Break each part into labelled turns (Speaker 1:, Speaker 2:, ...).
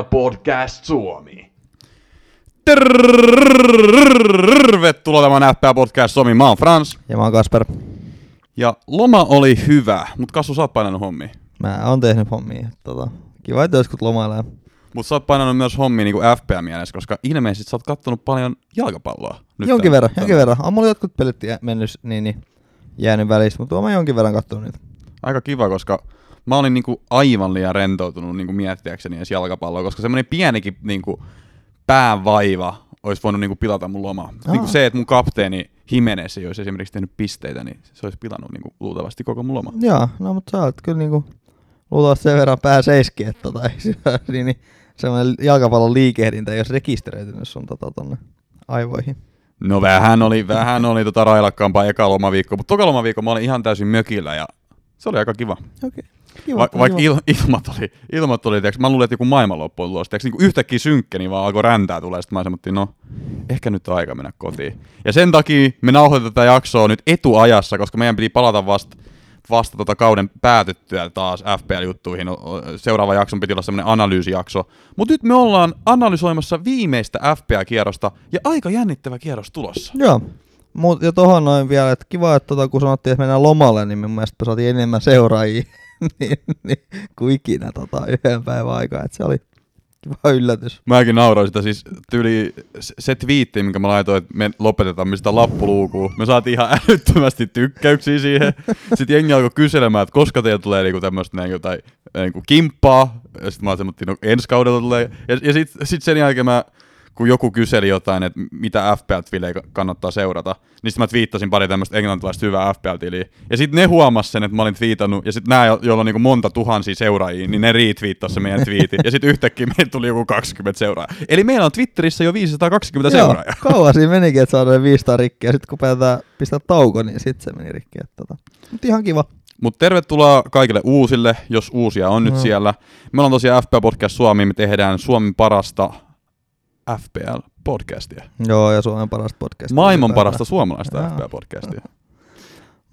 Speaker 1: FPL Podcast Suomi.
Speaker 2: Tervetuloa tämän FPA Podcast Suomi. Mä oon Frans.
Speaker 3: Ja mä oon Kasper.
Speaker 2: Ja loma oli hyvä, mutta Kassu sä oot painanut hommia.
Speaker 3: Mä oon tehnyt hommia. Tota, kiva, että joskus lomailee.
Speaker 2: Mutta sä oot painanut myös hommia niinku FPA mielessä, koska ilmeisesti sä oot kattonut paljon jalkapalloa. Nyt
Speaker 3: jonkin
Speaker 2: tämän-
Speaker 3: verran,
Speaker 2: tämän-
Speaker 3: jonkin verran. On mulla jotkut pelit mennyt niin, niin jäänyt välistä, mutta oon mä jonkin verran kattonut niitä.
Speaker 2: Aika kiva, koska mä olin niinku aivan liian rentoutunut niinku miettiäkseni edes jalkapalloa, koska semmoinen pienikin niinku päävaiva olisi voinut niinku pilata mun lomaa. Niinku
Speaker 3: Aa.
Speaker 2: se, että mun kapteeni Jimenez ei olisi esimerkiksi tehnyt pisteitä, niin se olisi pilannut niinku luultavasti koko mun lomaa.
Speaker 3: Joo, no mutta sä oot kyllä niinku luultavasti sen verran pää seiski, että tota, niin, niin, semmoinen jalkapallon liikehdintä ei olisi rekisteröitynyt sun tota, tonne aivoihin.
Speaker 2: No vähän oli, vähän oli tota railakkaampaa eka lomaviikko, mutta toka lomaviikko mä olin ihan täysin mökillä ja se oli aika kiva.
Speaker 3: Okei, kiva.
Speaker 2: Va- vaikka il- ilmat oli, ilmat oli tiiäks, mä luulin, että joku maailmanloppu on tulossa. Tiiäks, niin yhtäkkiä synkkeni vaan alkoi räntää tulee. Sitten mä semmoittiin, no ehkä nyt on aika mennä kotiin. Ja sen takia me nauhoitetaan tätä jaksoa nyt etuajassa, koska meidän piti palata vasta vasta tota kauden päätyttyä taas FPL-juttuihin. Seuraava jakson piti olla semmoinen analyysijakso. Mutta nyt me ollaan analysoimassa viimeistä FPL-kierrosta ja aika jännittävä kierros tulossa.
Speaker 3: Joo. Mut, ja tohon noin vielä, että kiva, että tota, kun sanottiin, että mennään lomalle, niin mun mielestä saatiin enemmän seuraajia niin, niin, kuin ikinä tota, yhden päivän aikaa. Et se oli kiva yllätys.
Speaker 2: Mäkin nauroin sitä, siis tyyli se- twiitti, minkä mä laitoin, että me lopetetaan mistä lappuluukua. Me saatiin ihan älyttömästi tykkäyksiä siihen. Sitten jengi alkoi kyselemään, että koska teillä tulee niinku tämmöistä niinku, tai, niinku kimppaa. Sitten mä olin no ensi kaudella tulee. Ja, ja sitten sit sen jälkeen mä, kun joku kyseli jotain, että mitä FPL-tilejä kannattaa seurata, niin sitten mä twiittasin pari tämmöistä englantilaista hyvää FPL-tiliä. Ja sitten ne huomas sen, että mä olin twiitannut, ja sitten nämä, jo- joilla on niinku monta tuhansia seuraajia, niin ne retweettasi se meidän twiitin. Ja sitten yhtäkkiä meillä tuli joku 20 seuraajaa. Eli meillä on Twitterissä jo 520 seuraajaa.
Speaker 3: kauan siinä menikin, että saadaan 500 rikkiä. Ja sitten kun päätetään pistää tauko, niin sitten se meni rikki. Tota. Mutta ihan kiva.
Speaker 2: Mutta tervetuloa kaikille uusille, jos uusia on nyt
Speaker 3: No.
Speaker 2: siellä. Me ollaan tosiaan FPL Podcast Suomi, me tehdään Suomen parasta FPL-podcastia.
Speaker 3: Joo, ja Suomen parasta podcastia.
Speaker 2: Maailman parasta suomalaista. FPL-podcastia.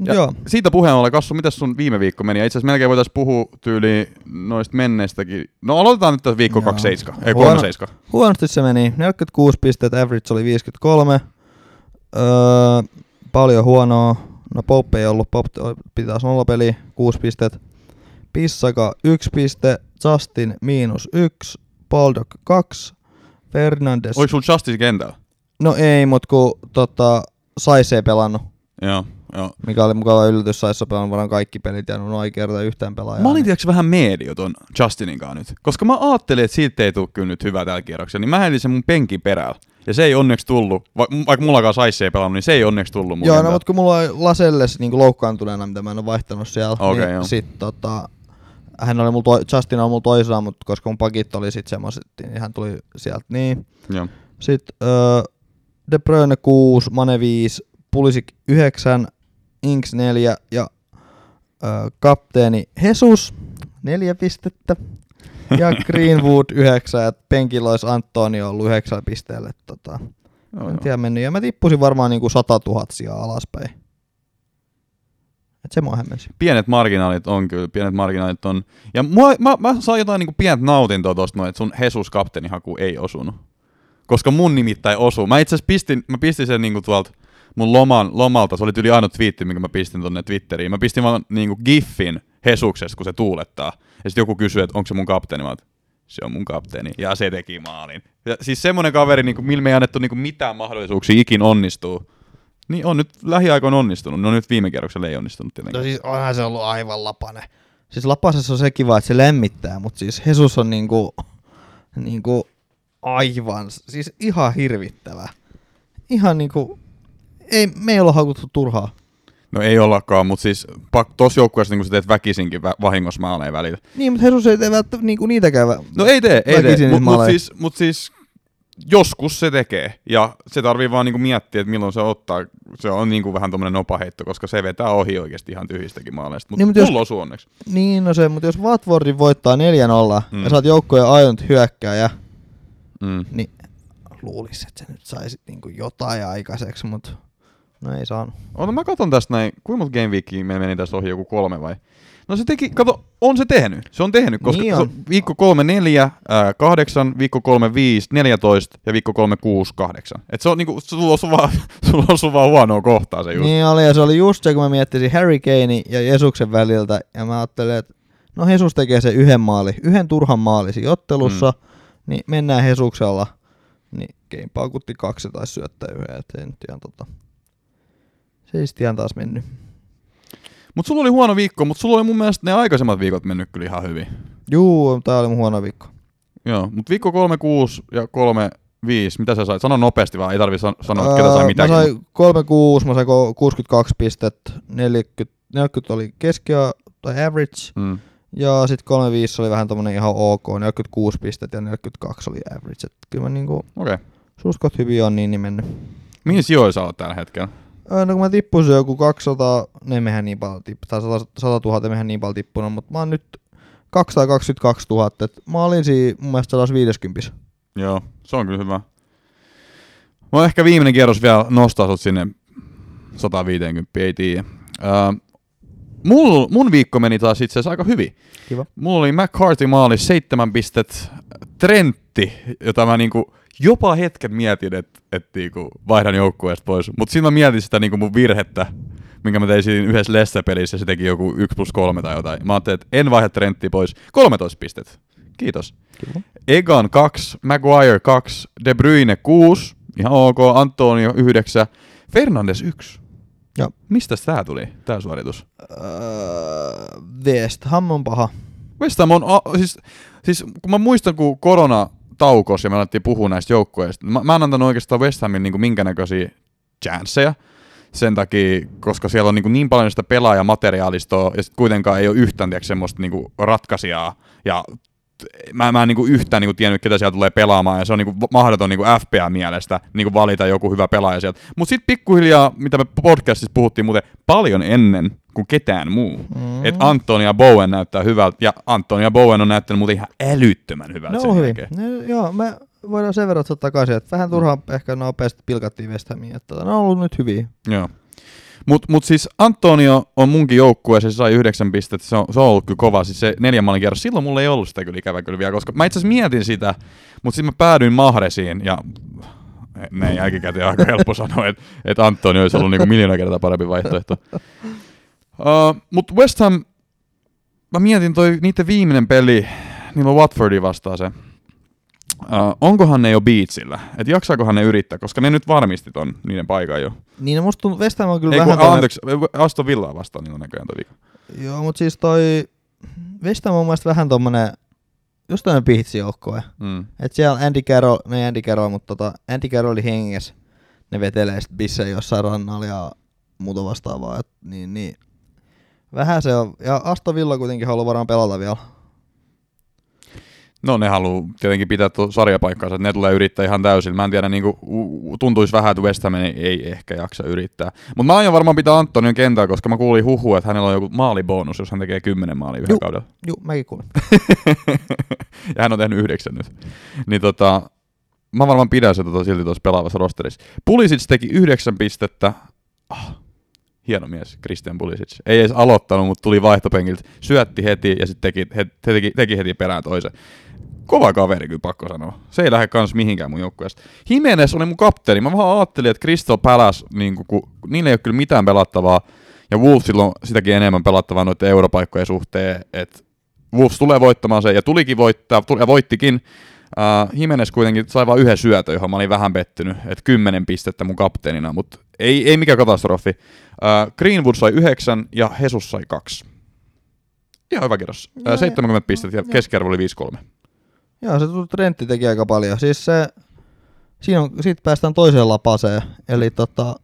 Speaker 2: Ja
Speaker 3: Joo.
Speaker 2: Siitä puheen ollen, Kassu, miten sun viime viikko meni? Itse asiassa melkein voitaisiin puhua tyyli noista menneistäkin. No aloitetaan nyt tässä viikko
Speaker 3: Joo.
Speaker 2: 27, ei
Speaker 3: Huono-
Speaker 2: 37.
Speaker 3: Huonosti se meni. 46 pistettä, average oli 53. Öö, paljon huonoa. No Pope ei ollut, Pop pitäisi nolla peli, 6 pistet. Pissaka 1 piste, Justin miinus 1, Baldock 2, Fernandes.
Speaker 2: Oliko sulla Justice kentällä?
Speaker 3: No ei, mut kun tota, Sais ei pelannut,
Speaker 2: Joo, joo.
Speaker 3: mikä oli mukava yllätys. Sais on pelannut varmaan kaikki pelit ja noin kertaa yhtään pelaajaa.
Speaker 2: Mä olin
Speaker 3: niin-
Speaker 2: vähän medio ton Justinin kanssa nyt. Koska mä ajattelin, että siitä ei tule kyllä nyt hyvää tällä kierroksella, niin mä heitin sen mun penkin perällä. Ja se ei onneksi tullut, va- vaikka mullakaan saisi ei pelannut, niin se ei onneksi tullut mun
Speaker 3: Joo, no mutta kun mulla on Laselles niin loukkaantuneena, mitä mä en ole vaihtanut siellä,
Speaker 2: Okei,
Speaker 3: niin
Speaker 2: joo.
Speaker 3: sit tota, hän oli mulla toi, Justin oli mulla toisena, mutta koska mun pakit oli sit semmoset, niin hän tuli sieltä niin.
Speaker 2: Joo.
Speaker 3: Sitten öö, De Bruyne 6, Mane 5, Pulisic 9, Inks 4 ja öö, kapteeni Jesus 4 pistettä. Ja Greenwood 9, ja penkillä olisi Antonio ollut 9 pisteelle. Tota,
Speaker 2: Joo,
Speaker 3: en tiedä mennyt. Ja mä tippusin varmaan niinku 100 000 sijaa alaspäin. Et se mua hämmensi.
Speaker 2: Pienet marginaalit on kyllä, pienet marginaalit on. Ja mua, mä, mä saan jotain niinku pientä nautintoa tosta noin, että sun Jesus kapteenihaku ei osunut. Koska mun nimittäin osuu. Mä itse asiassa pistin, mä pistin sen niinku tuolta mun loman, lomalta, se oli yli ainut twiitti, minkä mä pistin tonne Twitteriin. Mä pistin vaan niinku giffin Hesuksesta, kun se tuulettaa. Ja sitten joku kysyi, että onko se mun kapteeni. Mä se on mun kapteeni. Ja se teki maalin. Ja siis semmonen kaveri, niinku, millä me ei annettu niinku mitään mahdollisuuksia ikin onnistuu. Niin on nyt lähiaikoina onnistunut. No nyt viime kierroksella ei onnistunut tietenkään.
Speaker 3: No siis onhan se ollut aivan lapane. Siis lapasessa on se kiva, että se lämmittää, mutta siis Jesus on niinku, niinku aivan, siis ihan hirvittävä. Ihan niinku, ei, me ei olla haukuttu turhaa.
Speaker 2: No ei ollakaan, mutta siis pak, tossa joukkueessa niin sä teet väkisinkin vä- vahingossa maaleja välillä.
Speaker 3: Niin, mutta Jesus ei tee välttämättä niinku niitäkään. vä-
Speaker 2: No ei tee, ei tee, mutta mut siis, mut siis joskus se tekee. Ja se tarvii vaan niinku miettiä, että milloin se ottaa. Se on niinku vähän tommonen nopaheitto, koska se vetää ohi oikeasti ihan tyhjistäkin maaleista. Mutta
Speaker 3: Niin, mut jos-
Speaker 2: onneksi.
Speaker 3: Niin, no se, mutta jos Watfordin voittaa 4-0
Speaker 2: Mm.
Speaker 3: ja sä oot joukkojen ainut hyökkääjä,
Speaker 2: Mm.
Speaker 3: niin luulis, että sä nyt saisit niinku jotain aikaiseksi, mutta No ei saanut.
Speaker 2: Ota, mä katson tästä näin, kuinka monta Game Weekia meillä meni tästä ohi, joku kolme vai? No se teki, kato, on se tehnyt. Se on tehnyt, koska
Speaker 3: Niin
Speaker 2: se
Speaker 3: on.
Speaker 2: on viikko kolme neljä, ää, kahdeksan, viikko kolme viisi, neljätoista ja viikko kolme kuusi, kahdeksan. Et se on niinku, sulla on vaan, sulla on vaan huonoa kohtaa se just.
Speaker 3: Niin oli, ja se oli just se, kun mä miettisin Harry Kane ja Jesuksen väliltä, ja mä ajattelin, että no Jesus tekee se yhden maali, yhden turhan maali siinä ottelussa, mm. niin mennään Jesuksella, niin Kane paukutti kaksi tai syöttää yhden, että nyt ihan tota, se ihan taas mennyt.
Speaker 2: Mut sulla oli huono viikko, mutta sulla oli mun mielestä ne aikaisemmat viikot mennyt kyllä ihan hyvin.
Speaker 3: Juu, tää oli mun huono viikko.
Speaker 2: Joo, mutta viikko 3, 6 ja 3, 5, mitä sä sait? Sano nopeasti vaan, ei tarvi san- sanoa, että ketä sai
Speaker 3: Öö,
Speaker 2: mitäkin.
Speaker 3: Mä sain 36, mä sain ko- 62 pistettä, 40, 40 oli keski tai average,
Speaker 2: Mm.
Speaker 3: ja sitten 35 oli vähän tommonen ihan ok, 46 pistettä ja 42 oli average. Et kyllä mä niinku.
Speaker 2: Okay.
Speaker 3: suskot hyvin on niin, niin mennyt.
Speaker 2: Mihin sijoilla sä oot tällä hetkellä?
Speaker 3: Öö, No kun mä tippuisin joku 200, ne mehän niin paljon tippu, tai 100, 100 000 mehän niin paljon tippunut, mutta mä oon nyt 222 000, et mä olin siinä mun mielestä 150.
Speaker 2: Joo, se on kyllä hyvä. Mä ehkä viimeinen kierros vielä nostaa sut sinne 150, ei tiedä. Uh, mul, mun viikko meni taas itse asiassa aika hyvin.
Speaker 3: Kiva.
Speaker 2: Mulla oli McCarthy maali, seitsemän pistet, Trentti, jota mä niinku jopa hetken mietin, että et niinku vaihdan joukkueesta pois. Mutta siinä mä mietin sitä niinku mun virhettä, minkä mä tein siinä yhdessä Lesse-pelissä, ja se teki joku 1 plus 3 tai jotain. Mä ajattelin, että en vaihda Trenttiä pois. 13 pistet. Kiitos.
Speaker 3: Kiva.
Speaker 2: Egan 2, Maguire 2, De Bruyne 6, ihan ok, Antonio 9, Fernandes 1.
Speaker 3: Joo.
Speaker 2: Mistä tää tuli, tää suoritus?
Speaker 3: Öö, West Ham on paha.
Speaker 2: West Ham on, a, siis, siis kun mä muistan, kun korona taukos ja me alettiin puhua näistä joukkueista, mä, mä en antanut oikeastaan West Hamin niin minkä näköisiä chanceja sen takia, koska siellä on niin, niin paljon sitä pelaajamateriaalistoa ja sit kuitenkaan ei ole yhtään tiedätkö, semmoista niin ratkaisijaa ja mä, mä en niin yhtään niin tiennyt, ketä sieltä tulee pelaamaan, ja se on niin mahdoton niin FPA-mielestä niin valita joku hyvä pelaaja sieltä. Mutta sitten pikkuhiljaa, mitä me podcastissa puhuttiin muuten paljon ennen kuin ketään muu,
Speaker 3: Mm.
Speaker 2: mm. että Antonia Bowen näyttää hyvältä, ja Antonia Bowen on näyttänyt muuten ihan älyttömän hyvältä
Speaker 3: Ne
Speaker 2: sen
Speaker 3: hyvin.
Speaker 2: jälkeen.
Speaker 3: Ne, joo, me voidaan sen verran ottaa takaisin, että vähän turhaan ehkä nopeasti pilkattiin West että ne on ollut nyt hyviä.
Speaker 2: Joo. Mutta mut siis Antonio on munkin joukkueessa, se sai yhdeksän pistettä, se on, se on ollut kyllä kova, siis se neljän maalin kierros. Silloin mulla ei ollut sitä kyllä ikävä kyllä vielä, koska mä itse asiassa mietin sitä, mutta sitten mä päädyin Mahresiin ja näin jälkikäteen aika helppo sanoa, että et Antonio olisi ollut niinku miljoona kertaa parempi vaihtoehto. Uh, mutta West Ham, mä mietin toi niiden viimeinen peli, niillä on Watfordi vastaan se. Uh, onkohan ne jo beatsillä? Et jaksaakohan ne yrittää, koska ne nyt varmisti ton niiden paikan jo.
Speaker 3: Niin, no musta tuntuu, West Ham on kyllä
Speaker 2: Ei,
Speaker 3: vähän
Speaker 2: kun, anteeksi, Aston Villaa vastaan niillä on näköjään toi.
Speaker 3: Joo, mutta siis toi West Ham on mun vähän tommonen, just tommonen pihitsijoukkue.
Speaker 2: Mm.
Speaker 3: Et siellä Andy Carroll, no ei Andy Carroll, mutta tota, Andy Carrollin hengessä ne vetelee sit bissejä jossain rannalla ja muuta vastaavaa. Et, niin, niin. Vähän se on. Ja Aston Villa kuitenkin haluaa varmaan pelata vielä.
Speaker 2: No ne haluu tietenkin pitää tuo sarjapaikkaansa, että ne tulee yrittää ihan täysin. Mä en tiedä, niin tuntuisi vähän, että West Ham ei, ei ehkä jaksa yrittää. Mutta mä aion varmaan pitää Antonion kentällä, koska mä kuulin huhua, että hänellä on joku maalibonus, jos hän tekee kymmenen maalia yhden kaudella.
Speaker 3: Juu, mäkin kuulin.
Speaker 2: ja hän on tehnyt yhdeksän nyt. Niin tota, mä varmaan pidän se tota silti tuossa pelaavassa rosterissa. Pulisic teki yhdeksän pistettä. Ah, hieno mies, Christian Pulisic. Ei edes aloittanut, mutta tuli vaihtopenkiltä. Syötti heti ja sitten teki, he, teki, teki heti perään toisen. Kova kaveri kyllä pakko sanoa. Se ei lähde kans mihinkään mun joukkueesta. Jimenez oli mun kapteeni. Mä vaan ajattelin, että Crystal Palace, niin kun, niillä ei ole kyllä mitään pelattavaa. Ja Wolvesilla on sitäkin enemmän pelattavaa noiden europaikkojen suhteen. Että Wolves tulee voittamaan sen ja tulikin voittaa, tuli, ja voittikin. Uh, Jimenez kuitenkin sai vain yhden syötön, johon mä olin vähän pettynyt, että kymmenen pistettä mun kapteenina, mutta ei, ei mikään katastrofi. Uh, Greenwood sai yhdeksän ja Jesus sai kaksi. Ihan hyvä.
Speaker 3: Joo,
Speaker 2: Uh, 70 pistettä ja keskiarvo oli 5-3.
Speaker 3: Joo, se Trentti teki aika paljon. Siis se, siinä on, siitä päästään toiseen lapaseen, eli tota,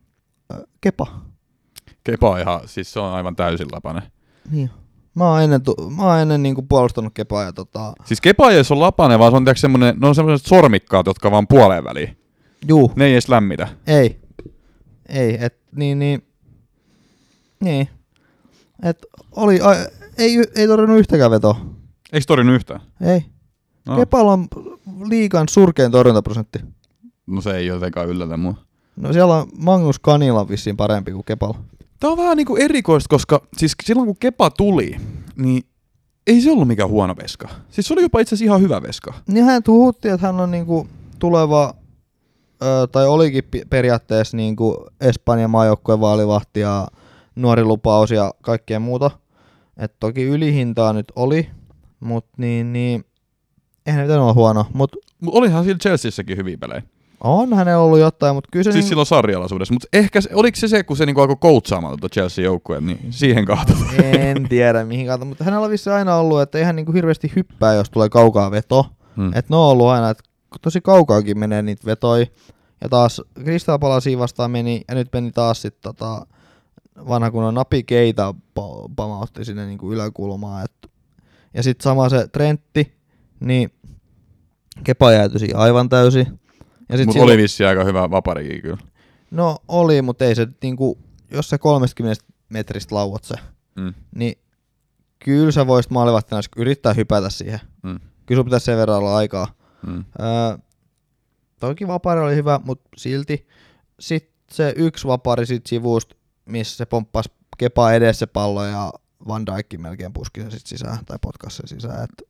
Speaker 3: Kepa.
Speaker 2: Kepa on ihan, siis se on aivan täysin lapanen.
Speaker 3: Niin. Mä oon ennen, mä oon ennen niinku puolustanut Kepaa ja tota,
Speaker 2: Siis Kepa ei ole lapanen, vaan se on semmonen, ne on semmoiset sormikkaat, jotka vaan puoleen väliin.
Speaker 3: juu,
Speaker 2: Ne ei edes lämmitä.
Speaker 3: ei. Ei, et niin, niin, niin. Et oli, a, ei, ei torjunut yhtäkään vetoa.
Speaker 2: Eikö torjunut yhtään?
Speaker 3: Ei.
Speaker 2: No,
Speaker 3: Kepalla on liikan surkein torjuntaprosentti.
Speaker 2: no se ei jotenkaan yllätä mua.
Speaker 3: No siellä on Magnus Kanila vissiin parempi kuin Kepala.
Speaker 2: Tämä on vähän niinku erikoista, koska siis silloin kun Kepa tuli, niin ei se ollut mikään huono veska. Siis se oli jopa itse asiassa ihan hyvä veska.
Speaker 3: Niin hän puhuttiin, että hän on niinku tuleva, ö, tai olikin periaatteessa niinku Espanjan maajoukkueen vaalivahti ja nuori lupaus ja kaikkea muuta. Et toki ylihintaa nyt oli, mutta niin, niin, eihän ne olla huono. Mutta
Speaker 2: Mutta olihan sillä Chelseassäkin hyviä pelejä.
Speaker 3: on hänellä ollut jotain, mutta kyllä se
Speaker 2: Siis
Speaker 3: niin,
Speaker 2: silloin sarjalaisuudessa. Mutta ehkä se, oliko se se, kun se niinku alkoi coachaamaan tuota Chelsea joukkueen, niin siihen kahta.
Speaker 3: en tiedä mihin kautta, mutta hänellä on vissi aina ollut, että ei hän niinku hirveästi hyppää, jos tulee kaukaa veto.
Speaker 2: Hmm.
Speaker 3: Et ne on ollut aina, että tosi kaukaakin menee niitä vetoi. Ja taas Crystal Palace vastaan meni, ja nyt meni taas sit tota, vanha kun on Napi Keita pa- pamautti sinne niinku yläkulmaan. Et, ja sitten sama se Trentti, niin Kepa jäätyi siihen aivan täysin. Ja sit
Speaker 2: Mutta
Speaker 3: silloin-
Speaker 2: oli vissi aika hyvä vaparikin kyllä.
Speaker 3: No oli, mutta ei se niinku, jos se 30 metristä lauot se,
Speaker 2: Mm.
Speaker 3: niin kyllä sä voisit maalivahtina yrittää hypätä siihen.
Speaker 2: Mm.
Speaker 3: Kyllä sun pitäisi sen verran olla aikaa.
Speaker 2: Mm.
Speaker 3: Öö, toki vapari oli hyvä, mutta silti. Sitten se yksi vapari sit sivusta, missä se pomppasi kepaa edes se pallo ja Van Dijkkin melkein puski sen sit sisään tai potkasi sen sisään. Et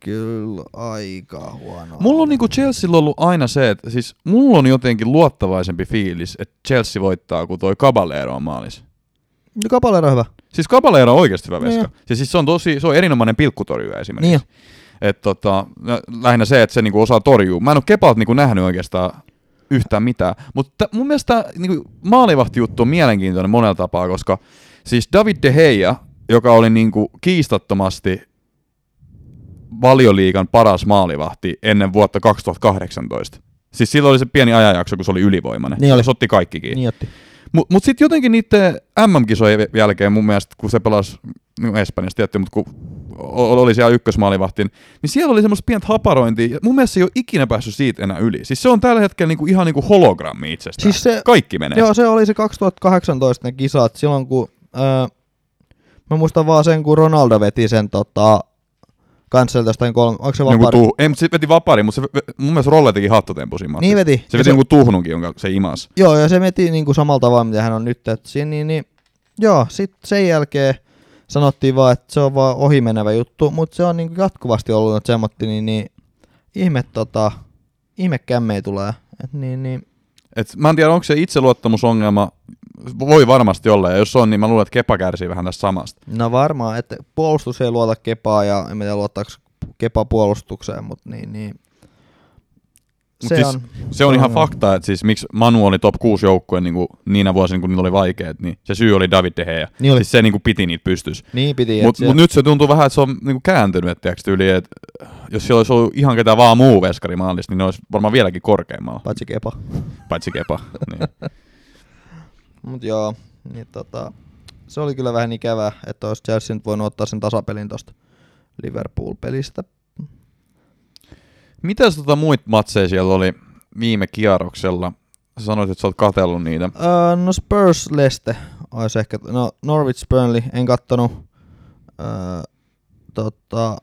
Speaker 3: kyllä aika huono.
Speaker 2: Mulla on niinku Chelsea ollut aina se, että siis mulla on jotenkin luottavaisempi fiilis, että Chelsea voittaa, kun toi Caballero on maalis.
Speaker 3: No, Kapalero on hyvä.
Speaker 2: Siis Caballero on oikeasti hyvä
Speaker 3: Niin
Speaker 2: veska. Ja siis se on tosi, se on erinomainen pilkkutorjuja esimerkiksi.
Speaker 3: Niin
Speaker 2: Et tota, lähinnä se, että se niinku osaa torjua. Mä en ole Kepalt niinku nähnyt oikeastaan yhtään mitään. Mutta mun mielestä niinku, maalivahtijuttu on mielenkiintoinen monella tapaa, koska siis David De Gea, joka oli niinku kiistattomasti valioliigan paras maalivahti ennen vuotta 2018. Siis silloin oli se pieni ajanjakso, kun se oli ylivoimainen.
Speaker 3: Niin oli.
Speaker 2: Se otti kaikki kiinni.
Speaker 3: Niin otti.
Speaker 2: Mutta mut sitten jotenkin niiden MM-kisojen jälkeen mun mielestä, kun se pelasi no Espanjassa tietty, mutta kun oli siellä ykkösmaalivahtin, niin siellä oli semmoista pientä haparointia, ja mun mielestä se ei ole ikinä päässyt siitä enää yli. Siis se on tällä hetkellä niinku ihan niinku hologrammi itsestään.
Speaker 3: Siis se-
Speaker 2: Kaikki menee.
Speaker 3: Joo, se oli se 2018 ne kisat, silloin kun... Öö, mä muistan vaan sen, kun Ronaldo veti sen tota, cancel jostain kolme... Onko se vapari?
Speaker 2: tuh, ei, mutta se veti vapari, mutta se, mun mielestä Rolle teki hattutemppu siinä
Speaker 3: Niin veti.
Speaker 2: Se veti
Speaker 3: se-
Speaker 2: jonkun tuhnunkin, jonka se imas.
Speaker 3: Joo, ja se veti niinku samalla tavalla, mitä hän on nyt. Et siinä, niin, niin, joo, sitten sen jälkeen sanottiin vaan, että se on vaan ohimenevä juttu, mutta se on niinku jatkuvasti ollut, että semmoitti, niin, niin ihme, tota, ihme kämmei tulee. Et niin, niin,
Speaker 2: Et mä en tiedä, onko se itseluottamusongelma, voi varmasti olla, ja jos on, niin mä luulen, että Kepa kärsii vähän tästä samasta.
Speaker 3: no varmaan, että puolustus ei luota kepaa ja en tiedä luottaako kepa puolustukseen, mutta niin, niin.
Speaker 2: Mut
Speaker 3: Se
Speaker 2: siis
Speaker 3: on,
Speaker 2: Se on ihan
Speaker 3: ongelma.
Speaker 2: fakta, että siis miksi Manu oli top 6 joukkue niin niinä vuosina, kun niillä oli vaikeet, niin se syy oli David De Gea.
Speaker 3: Niin oli.
Speaker 2: Siis se niin kuin piti niitä pystys.
Speaker 3: Niin piti.
Speaker 2: Mutta
Speaker 3: et
Speaker 2: mut nyt se tuntuu vähän, että se on niin kuin kääntynyt, että tyyli, että jos siellä olisi ollut ihan ketään vaan muu veskari maalissa, niin ne olisi varmaan vieläkin korkeammalla,
Speaker 3: Paitsi kepa.
Speaker 2: paitsi Kepa. niin.
Speaker 3: Mut joo, niin tota, se oli kyllä vähän ikävää, että olisi Chelsea nyt voinut ottaa sen tasapelin tosta Liverpool-pelistä.
Speaker 2: Mitäs tota muita matseja siellä oli viime kierroksella? Sä sanoit, että sä oot katsellut niitä.
Speaker 3: Öö, no Spurs Leste olisi ehkä, no Norwich Burnley en kattonut. Öö, tota,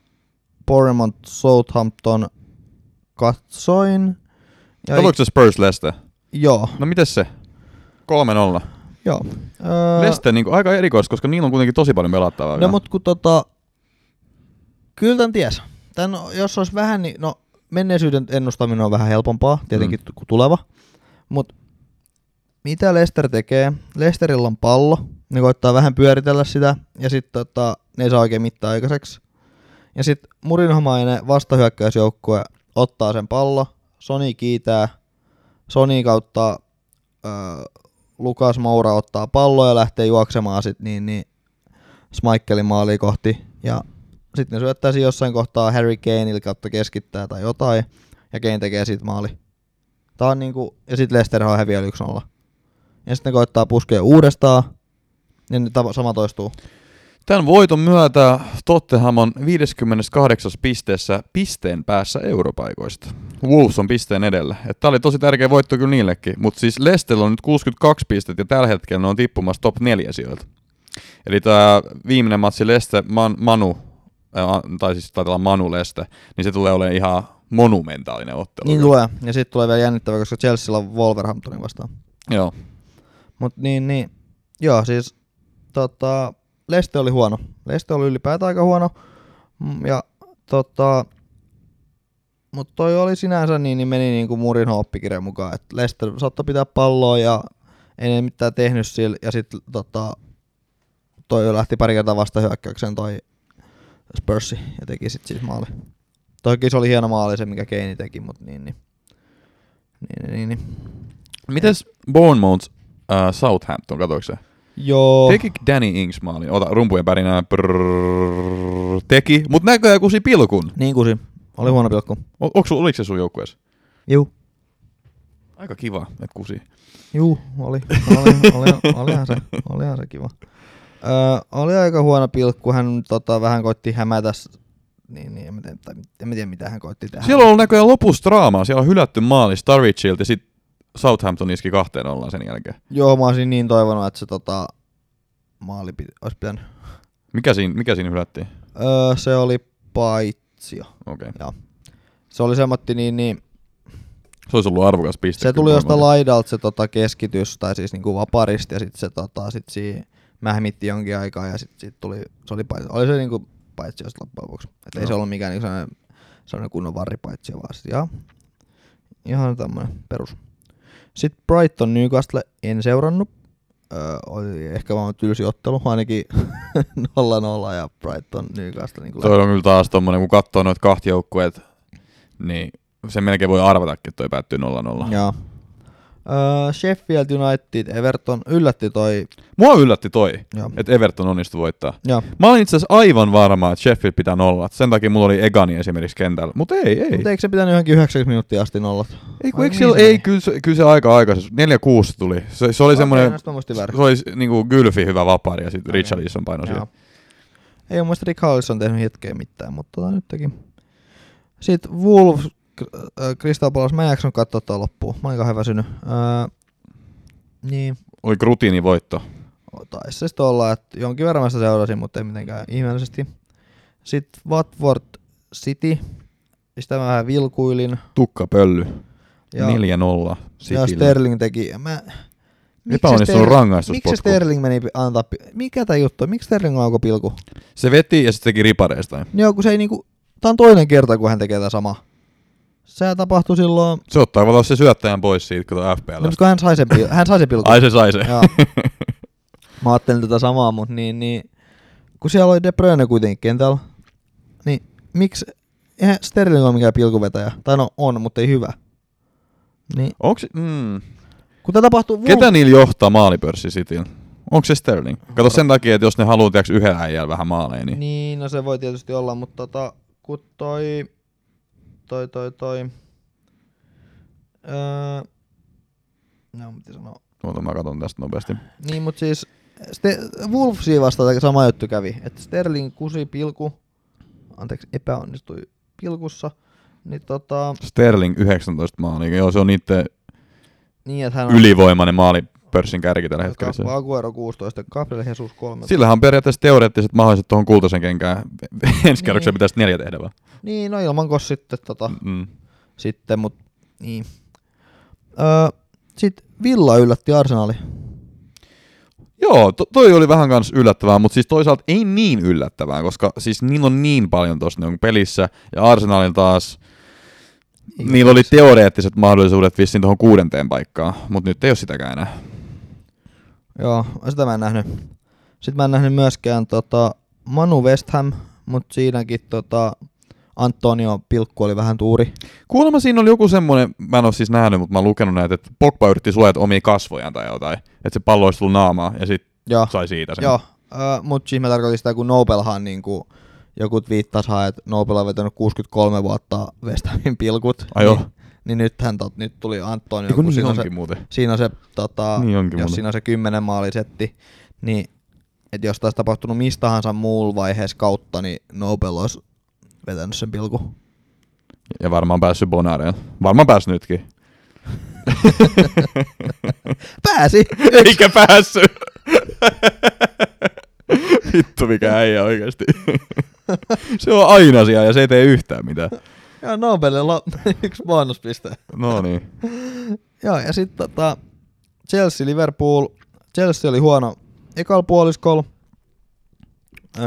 Speaker 3: Bournemouth Southampton katsoin. Ja
Speaker 2: Oliko se Spurs Leste?
Speaker 3: Joo,
Speaker 2: No mites se? 3-0.
Speaker 3: joo. Öö,
Speaker 2: Leste niin aika erikoista, koska niillä on kuitenkin tosi paljon pelattavaa.
Speaker 3: No
Speaker 2: vielä.
Speaker 3: mut kun tota, kyllä tän ties. Tän, jos olisi vähän, niin no menneisyyden ennustaminen on vähän helpompaa, tietenkin mm. kuin tuleva. Mut mitä Lester tekee? Lesterillä on pallo, ne koittaa vähän pyöritellä sitä, ja sitten tota, ne ei saa oikein mitään aikaiseksi. Ja sitten Murinhomainen vastahyökkäysjoukkue ottaa sen pallo, Sony kiitää, Sony kautta ö, Lukas Moura ottaa pallo ja lähtee juoksemaan sit niin, niin Smikelin maaliin kohti. Ja sitten ne jossain kohtaa Harry Kaneille kautta keskittää tai jotain. Ja Kane tekee siitä maali. Tää on niinku, ja sitten Leicester on vielä 1-0. Ja sitten ne koittaa puskea uudestaan. Tava- sama toistuu.
Speaker 2: Tämän voiton myötä Tottenham on 58. pisteessä pisteen päässä europaikoista. Wolves on pisteen edellä. Tämä oli tosi tärkeä voitto kyllä niillekin, mutta siis Lestellä on nyt 62 pistettä ja tällä hetkellä ne on tippumassa top 4 sijoilta. Eli tämä viimeinen matsi Leste Man, Manu, äh, tai siis taitaa olla Manu Leste, niin se tulee olemaan ihan monumentaalinen ottelu.
Speaker 3: Niin tulee. Ja sitten tulee vielä jännittävä, koska Chelsea on Wolverhamptonin vastaan.
Speaker 2: Joo.
Speaker 3: Mut niin, niin. Joo, siis tota, Leste oli huono. Leste oli ylipäätään aika huono. Mm, Ja tota, mutta toi oli sinänsä niin, niin meni niin kuin Murin oppikirjan mukaan, että Lester saattoi pitää palloa ja ei ne mitään tehnyt sillä, ja sitten tota, toi jo lähti pari kertaa vasta hyökkäykseen toi Spursi ja teki sitten siis maali. Toki se oli hieno maali se, mikä Keini teki, mutta niin, niin. Niin, niin, niin.
Speaker 2: Mites Bournemouth uh, Southampton, katoiko se?
Speaker 3: Joo.
Speaker 2: Teki Danny Ings maalin? Ota rumpujen pärinää. Teki, mut näköjään kusi pilkun.
Speaker 3: Niin kusi. Oli huono pilkku.
Speaker 2: O- sul- oliko se sun joukkueessa?
Speaker 3: Juu.
Speaker 2: Aika kiva, että kusi.
Speaker 3: Juu, oli. oli, oli olihan, se, olihan se kiva. Öö, oli aika huono pilkku. Hän tota, vähän koitti hämätä. Niin, niin, en, mä tiedä, tai, en mä tiedä, mitä hän koitti tehdä.
Speaker 2: Siellä on ollut näköjään lopussa draamaa. Siellä on hylätty maali Starwitchilta ja sit Southampton iski kahteen ollaan sen jälkeen.
Speaker 3: Joo, mä olisin niin toivonut, että se tota, maali piti, olisi pitänyt.
Speaker 2: Mikä siinä, mikä siinä hylättiin?
Speaker 3: Öö, se oli paitsio.
Speaker 2: Okei. Okay.
Speaker 3: Se oli semmotti niin, niin
Speaker 2: Se olisi ollut arvokas piste.
Speaker 3: se tuli jostain laidalta se tota, keskitys, tai siis niinku vaparista, ja sitten se tota, sit siinä mähmitti jonkin aikaa, ja sitten sit tuli, se oli, paitsi, oli se niinku paitsi jos loppujen lopuksi. Et ei
Speaker 2: Joo.
Speaker 3: se ollut mikään niinku sellainen, sellainen kunnon varripaitsi, vaan sit ihan, ihan tämmönen perus. Sitten Brighton Newcastle en seurannut. Öö, oli ehkä vaan tylsi ottelu, ainakin 0-0 ja Brighton Newcastle. Niin
Speaker 2: Toi on kyllä taas tommonen, kun katsoo noita kahta joukkueet, niin se melkein voi arvatakin, että toi päättyy 0-0.
Speaker 3: Joo. Öö, Sheffield United, Everton, yllätti toi.
Speaker 2: Mua yllätti toi,
Speaker 3: Joo.
Speaker 2: että Everton onnistui voittaa.
Speaker 3: Joo.
Speaker 2: Mä olin itse asiassa aivan varma, että Sheffield pitää nollat. Sen takia mulla oli Egani esimerkiksi kentällä. Mutta ei, ei.
Speaker 3: Mutta eikö se pitänyt johonkin 90 minuuttia asti nollat?
Speaker 2: Ei, kun eikö siellä,
Speaker 3: se
Speaker 2: ei kyllä, se, kyllä se aika aikaisesti. 4-6 tuli. Se, se oli
Speaker 3: Okei,
Speaker 2: semmoinen,
Speaker 3: no
Speaker 2: se oli niinku Gylfi hyvä vapari ja sitten
Speaker 3: Okei.
Speaker 2: Richarlison paino siihen.
Speaker 3: Ei mun mielestä Rick Hallison tehnyt hetkeä mitään, mutta tota nyt teki. Sitten Wolves, äh, Crystal Palace, mä en jaksanut katsoa tuon loppuun. Mä olin kauhean väsynyt. Öö, niin,
Speaker 2: Oli rutiinivoitto.
Speaker 3: taisi se sitten olla, että jonkin verran mä sitä seurasin, mutta ei mitenkään ihmeellisesti. Sitten Watford City, sitä mä vähän vilkuilin.
Speaker 2: Tukkapölly.
Speaker 3: Ja,
Speaker 2: 4-0.
Speaker 3: ja. Sterling teki. Mä,
Speaker 2: Epäonnistunut
Speaker 3: Sterling-
Speaker 2: rangaistuspotku.
Speaker 3: Miksi Sterling meni antaa... Mikä tää juttu? Miksi Sterling laukoi pilku?
Speaker 2: Se veti ja sitten teki ripareista.
Speaker 3: Joo, kun se ei niinku... Tää on toinen kerta, kun hän tekee tätä samaa. Se tapahtui silloin...
Speaker 2: Se ottaa tavallaan se syöttäjän pois siitä, kun tuo FPL.
Speaker 3: No, hän sai sen, pil- hän sai sen pilkun.
Speaker 2: Ai se sai se.
Speaker 3: Joo. Mä ajattelin tätä samaa, mutta niin, niin... Kun siellä oli De Bruyne kuitenkin kentällä, niin miksi... Eihän Sterling ole mikään pilkuvetäjä. Tai no on, mutta ei hyvä. Niin,
Speaker 2: Onks, mm,
Speaker 3: kun tämä tapahtuu...
Speaker 2: ketä niillä johtaa maalipörssi Cityn? Onko se Sterling? Kato sen takia, että jos ne haluaa tiiäks, yhden äijällä vähän maaleja, niin...
Speaker 3: Niin, no se voi tietysti olla, mutta tota, kun toi, toi, toi, toi, öö, no mitä sanoa,
Speaker 2: Oota, mä katson tästä nopeasti.
Speaker 3: niin mut siis Ste- Wolvesia vastaan sama juttu kävi, että Sterling kusi pilku, anteeksi epäonnistui pilkussa, niin tota,
Speaker 2: Sterling 19 maalia. Joo, se on niiden
Speaker 3: niin että hän on
Speaker 2: ylivoimainen maalipörssin kärki tällä hetkellä.
Speaker 3: Aguero 16, Gabriel Jesus 13.
Speaker 2: Sillähän on periaatteessa teoreettiset mahdolliset tuohon kultaisen kenkään. Ensi
Speaker 3: Niin.
Speaker 2: pitäisi neljä tehdä vaan.
Speaker 3: Niin, no ilman kos sitten tota,
Speaker 2: Mm.
Speaker 3: sitten, mut niin. Öö, sitten Villa yllätti Arsenali.
Speaker 2: Joo, to, toi oli vähän kans yllättävää, mutta siis toisaalta ei niin yllättävää, koska siis niillä on niin paljon tuossa niin pelissä, ja Arsenalin taas,
Speaker 3: Niin,
Speaker 2: niillä oli teoreettiset mahdollisuudet vissiin tuohon kuudenteen paikkaan, mutta nyt ei ole sitäkään enää.
Speaker 3: Joo, sitä mä en nähnyt. Sitten mä en nähnyt myöskään tota, Manu West Ham, mutta siinäkin tota, Antonio Pilkku oli vähän tuuri.
Speaker 2: Kuulemma siinä oli joku semmoinen, mä en ole siis nähnyt, mutta mä oon lukenut näitä, että Pogba yritti suojata omia kasvojaan tai jotain, että se pallo olisi tullut naamaa, ja sitten sai siitä sen.
Speaker 3: joo äh, mutta siis mä tarkoitin sitä, kun Nobelhan niinku, joku viittasihan, että Nobel on vetänyt 63 vuotta West Hamin pilkut.
Speaker 2: Ai
Speaker 3: niin, niin nythän tot, nyt tuli Antonio,
Speaker 2: Eiku niin
Speaker 3: siinä on se,
Speaker 2: muuten.
Speaker 3: siinä on se, tota,
Speaker 2: Niin
Speaker 3: jos
Speaker 2: muuten.
Speaker 3: siinä on se 10 maalisetti, niin että jos taas tapahtunut mistä tahansa muulla vaiheessa kautta, niin Nobel olisi vetänyt sen pilku.
Speaker 2: Ja varmaan päässyt Bonareen. Varmaan päässyt nytkin.
Speaker 3: Pääsi!
Speaker 2: Eikä päässyt. Vittu mikä äijä oikeesti. se on aina siellä ja se ei tee yhtään mitään.
Speaker 3: Ja Nobelilla yksi bonuspiste.
Speaker 2: No niin.
Speaker 3: Joo, ja sitten tota, Chelsea Liverpool. Chelsea oli huono ekal puoliskolla.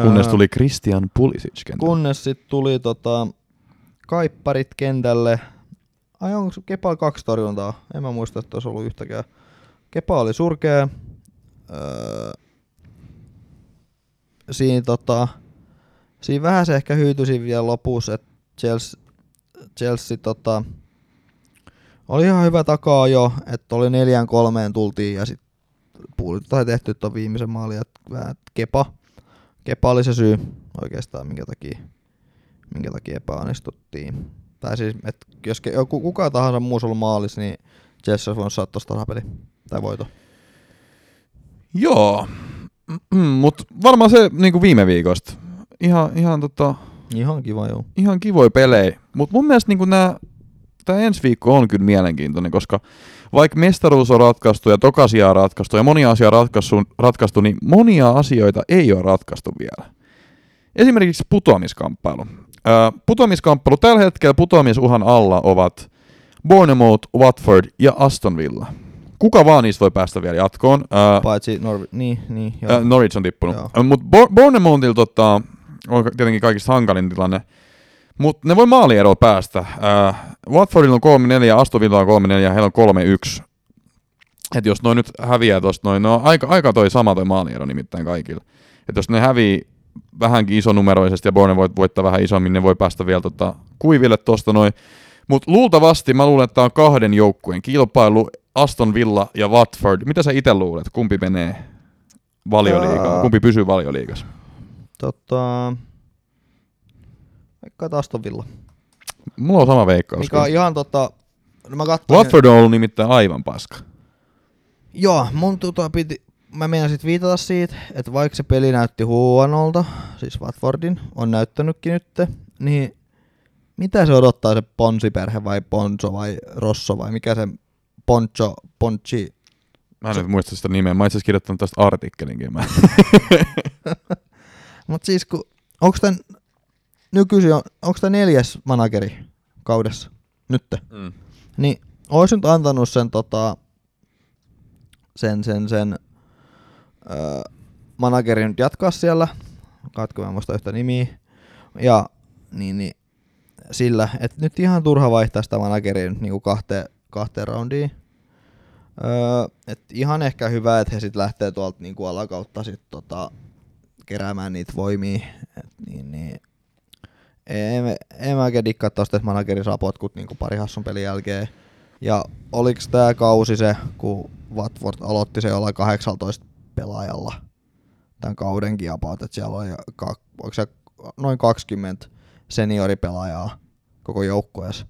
Speaker 2: Kunnes tuli Christian Pulisic kentälle.
Speaker 3: Kunnes sitten tuli tota, kaipparit kentälle. Ai onko Kepal kaksi torjuntaa? En mä muista, että olisi ollut yhtäkään. Kepa oli surkea. Öö, siinä, tota, siinä vähän se ehkä hyytyisin vielä lopussa, että Chelsea, Chelsea tota, oli ihan hyvä takaa jo, että oli neljään kolmeen tultiin ja sitten puolit tai tehty tuon viimeisen maalin, että vähän Kepa, Kepa oli se syy oikeastaan, minkä takia, minkä takia epäonnistuttiin. Tai siis, että jos joku, kuka tahansa muu olisi maalissa, niin Chelsea olisi voinut saada tuosta tasapeli tai voito.
Speaker 2: Joo, mutta varmaan se niinku viime viikosta. Ihan, ihan, tota,
Speaker 3: Ihan kiva, joo.
Speaker 2: ihan kivoja pelejä. Mutta mun mielestä niinku tää ensi viikko on kyllä mielenkiintoinen, koska vaikka mestaruus on ratkaistu ja tokasia on ratkaistu ja monia asioita ratkaistu, ratkaistu, niin monia asioita ei ole ratkaistu vielä. Esimerkiksi putoamiskamppailu. Putoamiskamppailu tällä hetkellä putoamisuhan alla ovat Bournemouth, Watford ja Aston Villa. Kuka vaan niistä voi päästä vielä jatkoon.
Speaker 3: Paitsi Norvi, niin, niin, joo.
Speaker 2: Norwich on tippunut. Mutta Bournemouthilla tota, on tietenkin kaikista hankalin tilanne. Mutta ne voi maalieroa päästä. Äh, Watfordilla on 3-4 ja Aston Villa on 3-4 ja heillä on 3-1. Et jos noin nyt häviää tosta noin, no aika, aika toi sama toi maaliero nimittäin kaikilla. Et jos ne hävii vähänkin isonumeroisesti ja Bournemouth voittaa vähän isommin, ne voi päästä vielä tota kuiville tosta noin. Mutta luultavasti mä luulen, että tää on kahden joukkueen kilpailu, Aston Villa ja Watford. Mitä sä itse luulet, kumpi menee valioliigaan, kumpi pysyy valioliigassa?
Speaker 3: Tota, vaikka Aston Villa.
Speaker 2: Mulla on sama veikkaus.
Speaker 3: Mikä on ihan tota, no mä
Speaker 2: Watford on ollut nimittäin aivan paska.
Speaker 3: Joo, mun tota piti, mä meinasin viitata siitä, että vaikka se peli näytti huonolta, siis Watfordin on näyttänytkin nyt, niin mitä se odottaa se Ponsiperhe vai Ponso vai Rosso vai mikä se Poncho, Ponchi,
Speaker 2: Mä en nyt muista sitä nimeä. Mä itse kirjoittanut tästä artikkelinkin. Mä.
Speaker 3: Mut siis kun, onks tän nykyisin, on, onks tän neljäs manageri kaudessa, nytte?
Speaker 2: Mm.
Speaker 3: Niin ois nyt antanut sen tota, sen, sen, sen öö, managerin nyt jatkaa siellä, katko mä muista yhtä nimiä, ja niin, niin sillä, että nyt ihan turha vaihtaa sitä manageria nyt niinku kahteen, kahteen roundiin. Öö, et ihan ehkä hyvä, että he sit lähtee tuolta niinku alakautta sit tota, keräämään niitä voimia. Et niin, niin. En, en mä oikein dikkaa tosta, että manageri saa potkut niinku pari hassun pelin jälkeen. Ja oliks tää kausi se, kun Watford aloitti se jollain 18 pelaajalla tämän kaudenkin about, että siellä oli ka, onko se noin 20 senioripelaajaa koko joukkueessa.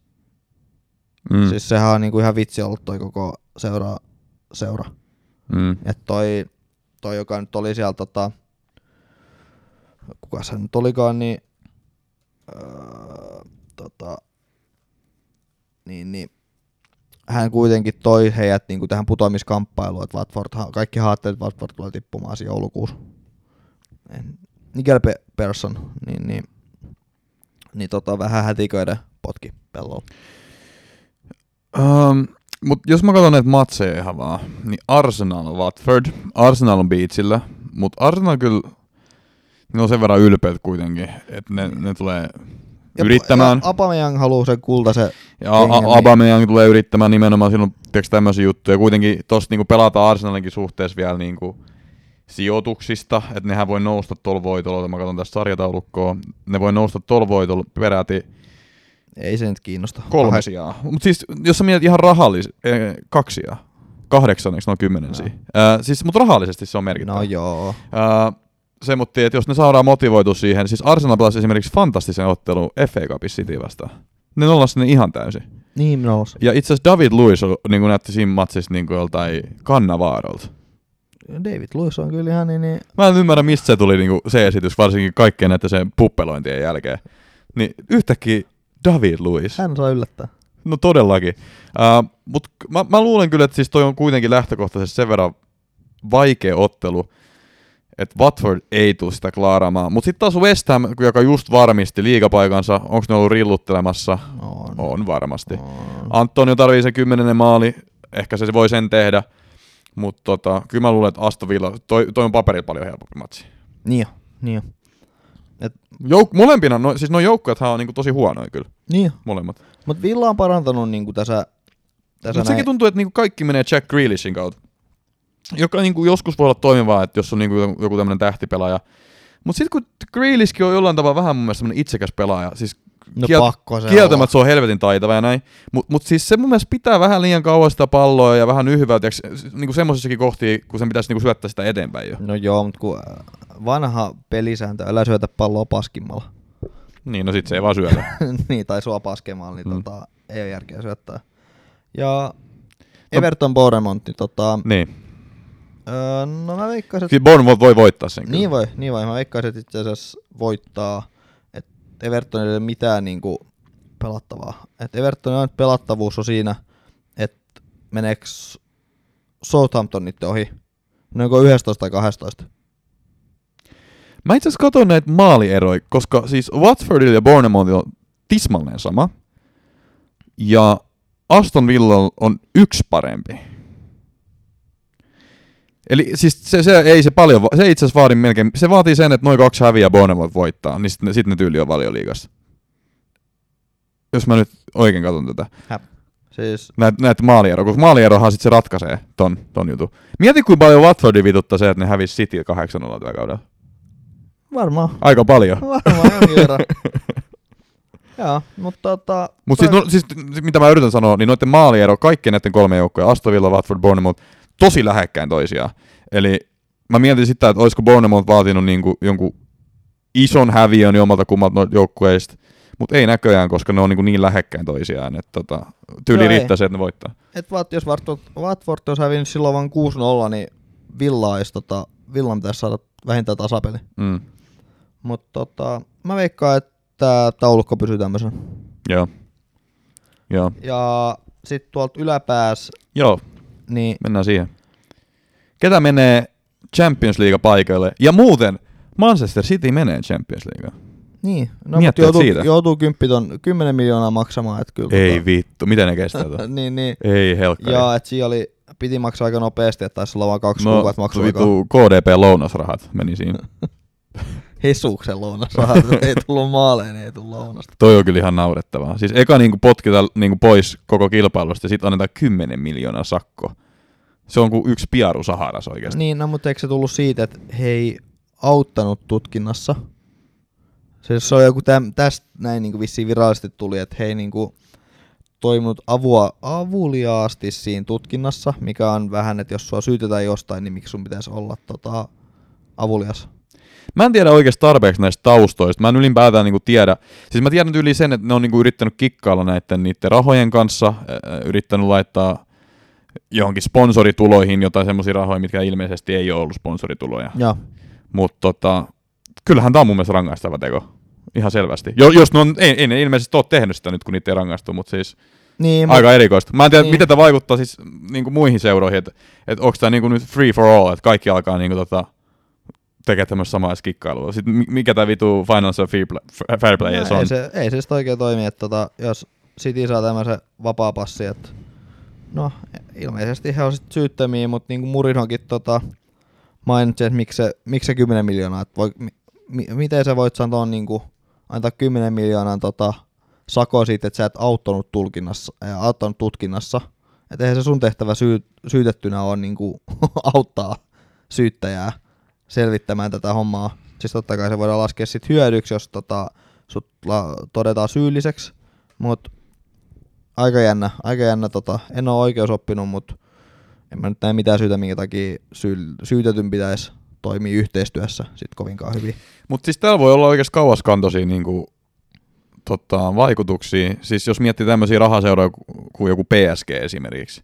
Speaker 2: Mm.
Speaker 3: Mm. Siis sehän on niinku ihan vitsi ollut toi koko seura. seura.
Speaker 2: mm.
Speaker 3: Et toi, toi, joka nyt oli siellä tota, kuka se nyt olikaan, niin, öö, tota, niin, niin hän kuitenkin toi heidät niin kuin tähän putoamiskamppailuun, että Watford, kaikki haattelivat, että Watford tulee tippumaan siinä joulukuussa. Nigel Pe- Persson, niin, niin, niin tota, vähän hätiköiden potki pellolla.
Speaker 2: Um, mutta jos mä katson näitä matseja ihan vaan, niin Arsenal Watford, Arsenal on beachillä, mutta Arsenal kyllä, ne on sen verran ylpeät kuitenkin, että ne, ne tulee
Speaker 3: Ja-
Speaker 2: yrittämään.
Speaker 3: Ja Aubameyang haluaa sen kultaisen
Speaker 2: Ja A-
Speaker 3: niin-
Speaker 2: Aubameyang tulee yrittämään nimenomaan silloin tiedätkö, tämmöisiä juttuja. Kuitenkin tossa niinku pelataan Arsenalinkin suhteessa vielä niinku sijoituksista, että nehän voi nousta tuolla voitolla, mä katson tästä sarjataulukkoa, ne voi nousta tuolla voitolla peräti
Speaker 3: Ei se nyt kiinnosta.
Speaker 2: kolme sijaa. Mutta siis, jos sä mietit ihan rahallis, eh, kaksi sijaa, kahdeksanneksi, no kymmenen no. äh, siis, mutta rahallisesti se on merkittävä.
Speaker 3: No joo.
Speaker 2: Äh, se, mutta että jos ne saadaan motivoitu siihen, siis Arsenal pelasi esimerkiksi fantastisen ottelun FA Cupissa City vastaan. Ne nollasi ne ihan täysin.
Speaker 3: Niin nousi.
Speaker 2: Ja itse asiassa David Luiz on, niin näytti siinä matsissa niin joltain kannavaarolta.
Speaker 3: David Lewis on kyllä ihan niin, niin
Speaker 2: Mä en ymmärrä, mistä se tuli niin kuin se esitys, varsinkin kaikkien näiden sen puppelointien jälkeen. Niin yhtäkkiä David Luiz.
Speaker 3: hän saa yllättää.
Speaker 2: No todellakin. Uh, Mutta mä, mä luulen kyllä, että siis toi on kuitenkin lähtökohtaisesti sen verran vaikea ottelu, että Watford ei tule sitä klaaraamaan. Mutta sitten taas West Ham, joka just varmisti liigapaikansa, onko ne ollut rilluttelemassa?
Speaker 3: On.
Speaker 2: On varmasti.
Speaker 3: on.
Speaker 2: Antonio tarvii se kymmenennen maali, ehkä se voi sen tehdä. Mutta tota, kyllä mä luulen, että Aston Villa, toi, toi on paperilla paljon helpompi matsi.
Speaker 3: Niin jo, niin jo.
Speaker 2: Jouk- molempina, no, siis nuo joukkueethan on niinku tosi huonoja kyllä,
Speaker 3: Niin jo.
Speaker 2: molemmat.
Speaker 3: Mut Villa on parantanut niinku tässä, tässä
Speaker 2: Mutta sekin tuntuu, että niinku kaikki menee Jack Grealishin kautta. Joka niinku joskus voi olla toimivaa, että jos on niinku joku tämmöinen tähtipelaaja. Mutta sitten kun Grealishkin on jollain tavalla vähän mun mielestä semmoinen itsekäs pelaaja, siis
Speaker 3: No
Speaker 2: kiel-
Speaker 3: pakko se
Speaker 2: kieltämättä se on helvetin taitava ja näin. Mutta mut siis se mun mielestä pitää vähän liian kauan sitä palloa ja vähän yhvää, tiiäks, niinku semmoisissakin kohtia, kun sen pitäisi niinku syöttää sitä eteenpäin jo.
Speaker 3: No joo, mutta kun äh, vanha pelisääntö, älä syötä palloa paskimmalla.
Speaker 2: Niin, no sit se ei vaan syötä.
Speaker 3: niin, tai sua paskemalla, niin
Speaker 2: Mm.
Speaker 3: tota, ei ole järkeä syöttää. Ja Everton Bournemouth, niin tota,
Speaker 2: niin.
Speaker 3: Öö, no mä veikkaisin, että
Speaker 2: Bournemouth voi voittaa sen kyllä.
Speaker 3: niin voi, niin voi, mä veikkaisin, että itse asiassa voittaa, että Evertonilla ei ole mitään niinku pelattavaa. Et Evertonin ainut pelattavuus on siinä, että meneekö Southampton niiden ohi. Ne onko 11 tai 12?
Speaker 2: Mä itse asiassa katson näitä maalieroja, koska siis Watfordilla ja Bournemouthilla on tismalleen sama. Ja Aston Villa on yksi parempi. Eli siis se, se ei se paljon, se itse asiassa vaadi melkein, se vaatii sen, että noin kaksi häviää ja Bournemouth voittaa, niin sitten ne, sit ne tyyli on valioliigassa. Jos mä nyt oikein katson tätä.
Speaker 3: Siis,
Speaker 2: Näet, näet maalieroa, koska maalierohan sitten se ratkaisee ton, ton jutun. Mieti, kuinka paljon Watfordi vituttaa se, että ne hävisi City 8-0 tällä kaudella.
Speaker 3: varmaan.
Speaker 2: Aika paljon.
Speaker 3: Varmaan jonkin verran. Joo, mutta tota...
Speaker 2: Mutta siis, no, siis, mitä mä yritän sanoa, niin noiden maaliero, kaikkien näiden kolme joukkoja, Aston Villa, Watford, Bournemouth, tosi lähekkäin toisiaan. Eli mä mietin sitä, että olisiko Bournemouth vaatinut niinku jonkun ison häviön omalta kummalta joukkueista, mutta ei näköjään, koska ne on niinku niin lähekkäin toisiaan, että tota, tyyli
Speaker 3: ei.
Speaker 2: riittää se, että ne voittaa.
Speaker 3: Et Wat, jos Watford, olisi hävinnyt silloin vain 6-0, niin Villa olisi, tota, Villan pitäisi saada vähintään tasapeli.
Speaker 2: Mm.
Speaker 3: Mutta tota, mä veikkaan, että taulukko pysyy tämmöisenä.
Speaker 2: Joo. Joo.
Speaker 3: Ja sitten tuolta yläpääs,
Speaker 2: Joo,
Speaker 3: niin
Speaker 2: mennään siihen. Ketä menee Champions League paikalle? Ja muuten, Manchester City menee Champions League.
Speaker 3: Niin, no mutta joutuu,
Speaker 2: siitä?
Speaker 3: joutuu 10, ton, 10 miljoonaa maksamaan, että kyllä.
Speaker 2: Ei vittu, miten ne kestää
Speaker 3: tota, niin, niin.
Speaker 2: Ei helkkari.
Speaker 3: Ja että siinä oli, piti maksaa aika nopeasti, että taisi olla vain kaksi
Speaker 2: no,
Speaker 3: kuukautta maksua.
Speaker 2: vitu KDP-lounasrahat meni siinä.
Speaker 3: Hesuksen lounasrahat, ei tullut maaleen, ei tullut lounasta.
Speaker 2: Toi on kyllä ihan naurettavaa. Siis eka niinku potkita niinku pois koko kilpailusta ja sitten annetaan 10 miljoonaa sakko. Se on kuin yksi piaru Saharas oikeasti.
Speaker 3: Niin, no mutta eikö se tullut siitä, että he ei auttanut tutkinnassa? Siis se on joku täm, tästä näin niin kuin vissiin virallisesti tuli, että he ei niin kuin toiminut avua, avuliaasti siinä tutkinnassa, mikä on vähän, että jos sua syytetään jostain, niin miksi sun pitäisi olla tota, avulias?
Speaker 2: Mä en tiedä oikeasti tarpeeksi näistä taustoista. Mä en ylipäätään niinku tiedä. Siis mä tiedän yli sen, että ne on niinku yrittänyt kikkailla näiden niiden rahojen kanssa, yrittänyt laittaa johonkin sponsorituloihin jotain semmoisia rahoja, mitkä ilmeisesti ei ole ollut sponsorituloja. Mutta tota, kyllähän tämä on mun mielestä rangaistava teko. Ihan selvästi. Jo, jos ne on, ei, ei ne ilmeisesti ole tehnyt sitä nyt, kun niitä ei rangaistu, mutta siis
Speaker 3: Niin,
Speaker 2: aika erikoista. Mä en tiedä,
Speaker 3: Niin.
Speaker 2: miten tämä vaikuttaa siis niin kuin muihin seuroihin, että et onko tämä niin kuin nyt free for all, että kaikki alkaa niin kuin, tota, tekemään tämmöistä samaa kikkailua. Sitten mi- mikä tämä vitu financial fair play, fair play
Speaker 3: no,
Speaker 2: on?
Speaker 3: ei, se, ei se sitten oikein toimi, että tota, jos City saa tämmöisen vapaa-passi, että no ilmeisesti he on sitten syyttömiä, mutta niin kuin Murinhokin tota, mainitsi, että miksi se, miksi se 10 miljoonaa, että voi, mi, mi, miten sä voit sanoa niin kuin, antaa 10 miljoonan tota, sako siitä, että sä et auttanut, tulkinnassa, äh, auttanut tutkinnassa. Että eihän se sun tehtävä syy, syytettynä on niin kuin, auttaa syyttäjää selvittämään tätä hommaa. Siis totta kai se voidaan laskea sit hyödyksi, jos tota, sut la, todetaan syylliseksi, mutta aika jännä, aika jännä tota, en ole oikeus oppinut, mutta en mä nyt näe mitään syytä, minkä takia syy, syytetyn pitäisi toimia yhteistyössä sit kovinkaan hyvin.
Speaker 2: Mutta siis täällä voi olla oikeasti kauaskantoisia niin kuin, tota, vaikutuksia. Siis jos miettii tämmöisiä rahaseuroja ku- kuin joku PSG esimerkiksi,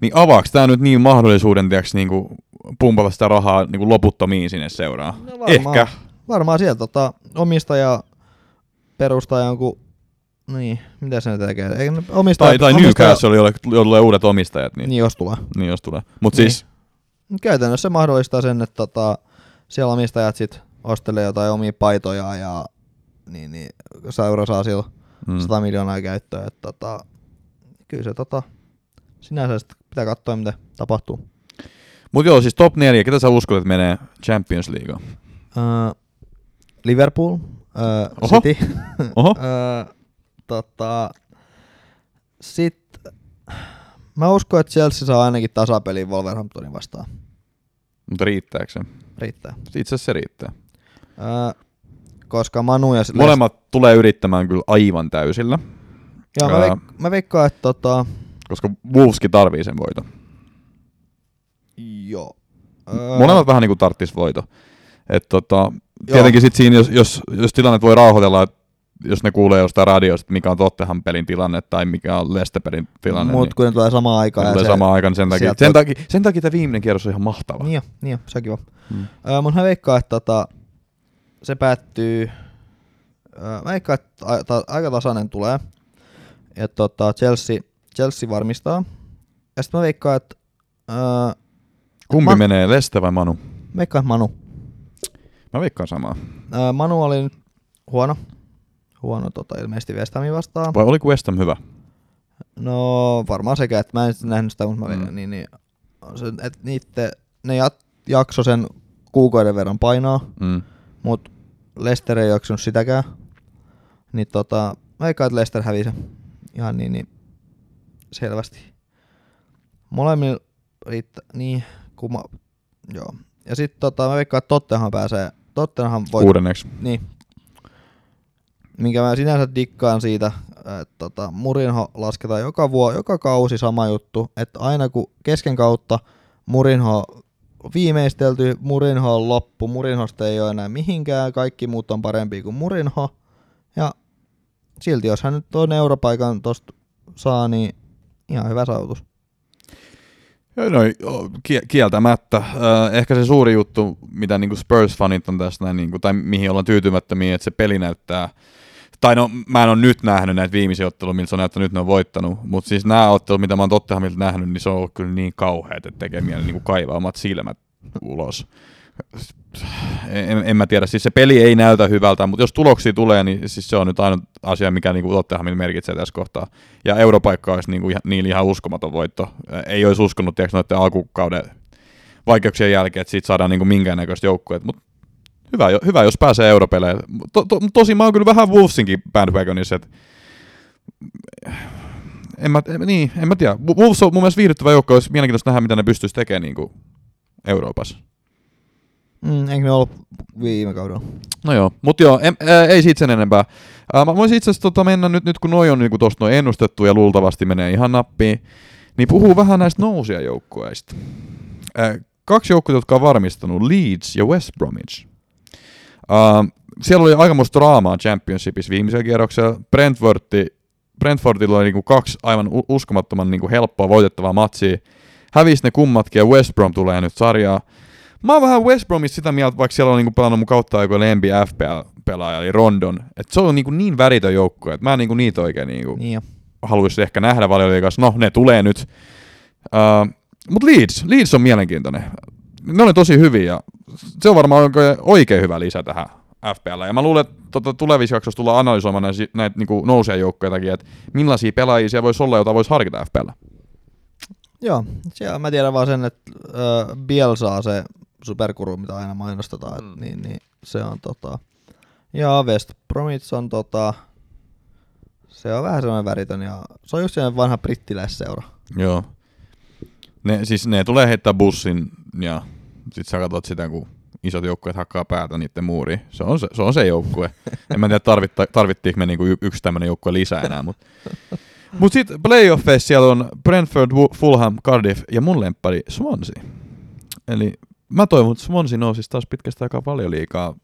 Speaker 2: niin avaako tämä nyt niin mahdollisuuden tiiäks, niin kuin, pumpata sitä rahaa niin kuin loputtomiin sinne seuraan?
Speaker 3: No varmaan.
Speaker 2: Ehkä.
Speaker 3: Varmaan sieltä tota, omistaja perustaa jonkun, niin, mitä se nyt tekee? Omistaja,
Speaker 2: Tai, tai
Speaker 3: omistaja,
Speaker 2: Newcastle, jolle, jolle uudet omistajat, niin,
Speaker 3: Niin jos tulee.
Speaker 2: niin jos tulee. Mutta
Speaker 3: Niin.
Speaker 2: siis,
Speaker 3: Käytännössä se mahdollistaa sen, että tota, siellä omistajat sit ostelee jotain omia paitoja ja niin, niin seura saa sillä
Speaker 2: Mm.
Speaker 3: 100 miljoonaa käyttöön. Et, tota, kyllä se tota, sinänsä pitää katsoa, mitä tapahtuu.
Speaker 2: Mut joo, siis top 4, ketä sä uskot, että menee Champions Leagueen?
Speaker 3: Uh, Liverpool, uh,
Speaker 2: Oho.
Speaker 3: City.
Speaker 2: Oho.
Speaker 3: uh, tota, sit, mä uskon, että Chelsea saa ainakin tasapeliin Wolverhamptonin vastaan.
Speaker 2: Mutta riittääkö se?
Speaker 3: Riittää.
Speaker 2: Itse asiassa se riittää.
Speaker 3: Uh, koska Manu ja...
Speaker 2: Molemmat tulee yrittämään kyllä aivan täysillä,
Speaker 3: Joo, mä, veik- mä veikkaan, että tota,
Speaker 2: koska Wolveskin tarvii sen voiton.
Speaker 3: Joo.
Speaker 2: Molemmat vähän niin kuin tarttis voito. Et tota, tietenkin sit siinä, jos, jos, jos tilanne voi rauhoitella, että jos ne kuulee jostain radiosta, että mikä on Tottenham pelin tilanne tai mikä on Leicester-pelin tilanne,
Speaker 3: Mut
Speaker 2: niin
Speaker 3: kun ne tulee samaan aikaan.
Speaker 2: ne tulee
Speaker 3: se-
Speaker 2: samaan aikaan, niin sen takia, sen, takia, sen takia tämä viimeinen kierros on ihan mahtava.
Speaker 3: Niin jo, niin jo, se on kiva.
Speaker 2: Mm.
Speaker 3: Öö, mun mä veikkaan, että tota, se päättyy... Öö, mä veikkaan, että a- ta- aika tasainen tulee. Ja tota, Chelsea, Chelsea varmistaa. Ja sitten mä veikkaan, että...
Speaker 2: Kumpi
Speaker 3: Ma-
Speaker 2: menee, Leste vai Manu?
Speaker 3: veikkaan, Manu.
Speaker 2: Mä veikkaan samaa.
Speaker 3: Öö, Manu oli nyt huono. Huono tota, ilmeisesti West Hamin vastaan.
Speaker 2: Vai oliko West Ham hyvä?
Speaker 3: No varmaan sekä, että mä en nähnyt sitä, mutta mä
Speaker 2: Mm.
Speaker 3: niin, niin, se, että niitte, ne jat, jakso sen kuukauden verran painaa,
Speaker 2: Mm.
Speaker 3: mut Lester ei jaksanut sitäkään. Niin tota, mä veikkaan, että Lester hävisi. Ihan niin, niin selvästi. Molemmilla riittää, niin, kuma, joo. Ja sitten tota, mä veikkaan, että Tottenham pääsee, Tottenham voi,
Speaker 2: Kuudenneksi.
Speaker 3: niin. Minkä mä sinänsä dikkaan siitä, että tota, Murinho lasketaan joka, vuo, joka kausi sama juttu, että aina kun kesken kautta Murinho viimeistelty, Murinho on loppu, Murinhosta ei ole enää mihinkään, kaikki muut on parempi kuin Murinho. Ja silti jos hän nyt on europaikan tosta saa, niin ihan hyvä saavutus.
Speaker 2: No, kie- kieltämättä. Ehkä se suuri juttu, mitä niinku Spurs-fanit on tässä, näin, niinku, tai mihin ollaan tyytymättömiä, että se peli näyttää, tai no mä en ole nyt nähnyt näitä viimeisiä otteluja, miltä se on näyttänyt, nyt ne on voittanut, mutta siis nämä ottelut, mitä mä oon Tottenhamilta nähnyt, niin se on ollut kyllä niin kauheat, että tekee mieli niinku kaivaa omat silmät ulos. En, en, mä tiedä, siis se peli ei näytä hyvältä, mutta jos tuloksia tulee, niin siis se on nyt ainut asia, mikä niinku Tottenhamille merkitsee tässä kohtaa. Ja europaikka olisi niinku ihan, niillä ihan uskomaton voitto. Ei olisi uskonut, tiedätkö, noiden alkukauden vaikeuksien jälkeen, että siitä saadaan niinku minkäännäköistä joukkueet, mutta hyvä, hyvä, jos pääsee europeleen. To, to, tosi mä oon kyllä vähän Wolvesinkin bandwagonissa, että en mä, niin, en mä tiedä. Wolves on mun mielestä viihdyttävä joukko, olisi mielenkiintoista nähdä, mitä ne pystyisi tekemään niin kuin Euroopassa.
Speaker 3: Mm, eikö ne ollut viime kaudella?
Speaker 2: No joo, mutta joo, em, ei siitä sen enempää. Ää, mä voisin itse asiassa tota mennä nyt, nyt kun noi on niinku tosta noin ennustettu ja luultavasti menee ihan nappiin, niin puhuu vähän näistä nousia joukkueista. Kaksi joukkuetta, jotka on varmistanut, Leeds ja West Bromwich. Ää, siellä oli aikamoista draamaa Championshipissa viimeisellä kierroksella. Brentfordi, Brentfordilla oli niinku kaksi aivan uskomattoman niinku helppoa voitettavaa matsia. Hävisi ne kummatkin ja West Brom tulee nyt sarjaa. Mä oon vähän West Bromissa sitä mieltä, vaikka siellä on niinku pelannut mun kautta aikojen lempi FPL-pelaaja, eli Rondon. Että se on niinku niin väritön joukkue, että mä en niinku niitä oikein niinku
Speaker 3: Niin
Speaker 2: haluaisi ehkä nähdä valioliigassa. No, ne tulee nyt. Uh, Mutta Leeds, Leeds on mielenkiintoinen. Ne oli tosi hyviä ja se on varmaan oikein, hyvä lisä tähän FPL. Ja mä luulen, että tota, tulevissa jaksoissa tullaan analysoimaan näitä, näitä niinku nousia joukkoja että millaisia pelaajia siellä voisi olla, joita voisi harkita FPL.
Speaker 3: Joo, siellä mä tiedän vaan sen, että äh, Biel saa se superkuru, mitä aina mainostetaan, mm. Et, niin, niin se on tota... Ja West Bromwich on tota... Se on vähän semmoinen väritön ja se on just sellainen vanha brittiläisseura.
Speaker 2: Joo. Ne, siis ne tulee heittää bussin ja sit sä katsot sitä, kun isot joukkueet hakkaa päätä niiden muuriin. Se on se, se, on se joukkue. en mä tiedä, tarvitta, tarvittiinko me niinku yksi tämmönen joukkue lisää enää. Mutta mut sitten playoffeissa siellä on Brentford, Fulham, Cardiff ja mun lemppari Swansea. Eli mä toivon, että Swansea nousisi taas pitkästä aikaa paljon liikaa.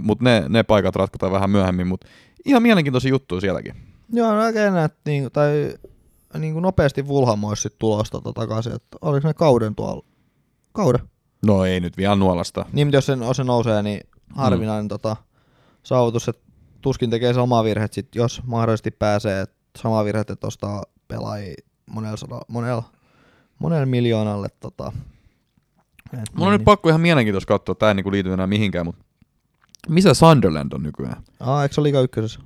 Speaker 2: Mutta ne, ne paikat ratkotaan vähän myöhemmin, mutta ihan mielenkiintoisia juttuja sielläkin.
Speaker 3: Joo, no oikein näet, niin, tai niin kuin nopeasti Vulham olisi sit tulosta tota takaisin, että oliko ne kauden tuolla? Kauden.
Speaker 2: No ei nyt vielä nuolasta.
Speaker 3: Niin, mutta jos se, jos se nousee, niin harvinainen mm. tota, saavutus, että tuskin tekee samaa virhet sit, jos mahdollisesti pääsee, että samaa virhet, että ostaa pelaajia monella, sada- monella, monella miljoonalle tota, Et
Speaker 2: Mulla on
Speaker 3: niin,
Speaker 2: nyt pakko ihan mielenkiintoista katsoa, tää ei niinku liity enää mihinkään, mutta missä Sunderland on nykyään?
Speaker 3: Aa, eikö se ole Liiga ykkösessä?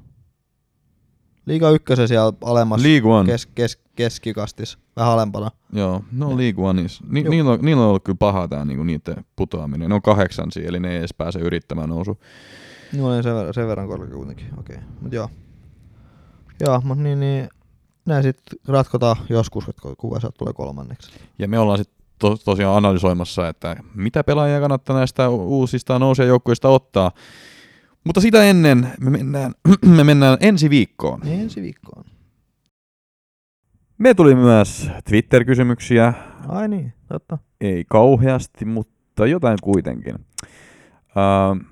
Speaker 3: Liiga ykkösessä siellä alemmassa
Speaker 2: League One.
Speaker 3: kes, kes, keskikastis, vähän alempana.
Speaker 2: Joo, no League Oneissa. Ni, niillä, on, niillä on ollut kyllä paha tää niinku niiden putoaminen. Ne on kahdeksan siellä, eli ne ei edes pääse yrittämään nousu.
Speaker 3: Mulla oli sen verran, sen verran korkea kuitenkin, okei. Okay. Mut joo. Joo, mut niin, niin näin sit ratkotaan joskus, että kuka sieltä tulee kolmanneksi.
Speaker 2: Ja me ollaan sitten to, tosiaan analysoimassa, että mitä pelaajia kannattaa näistä uusista nousijajoukkueista ottaa. Mutta sitä ennen me mennään, me mennään ensi viikkoon.
Speaker 3: Ensi viikkoon.
Speaker 2: Me tuli myös Twitter-kysymyksiä.
Speaker 3: Ai niin, totta.
Speaker 2: Ei kauheasti, mutta jotain kuitenkin. Uh,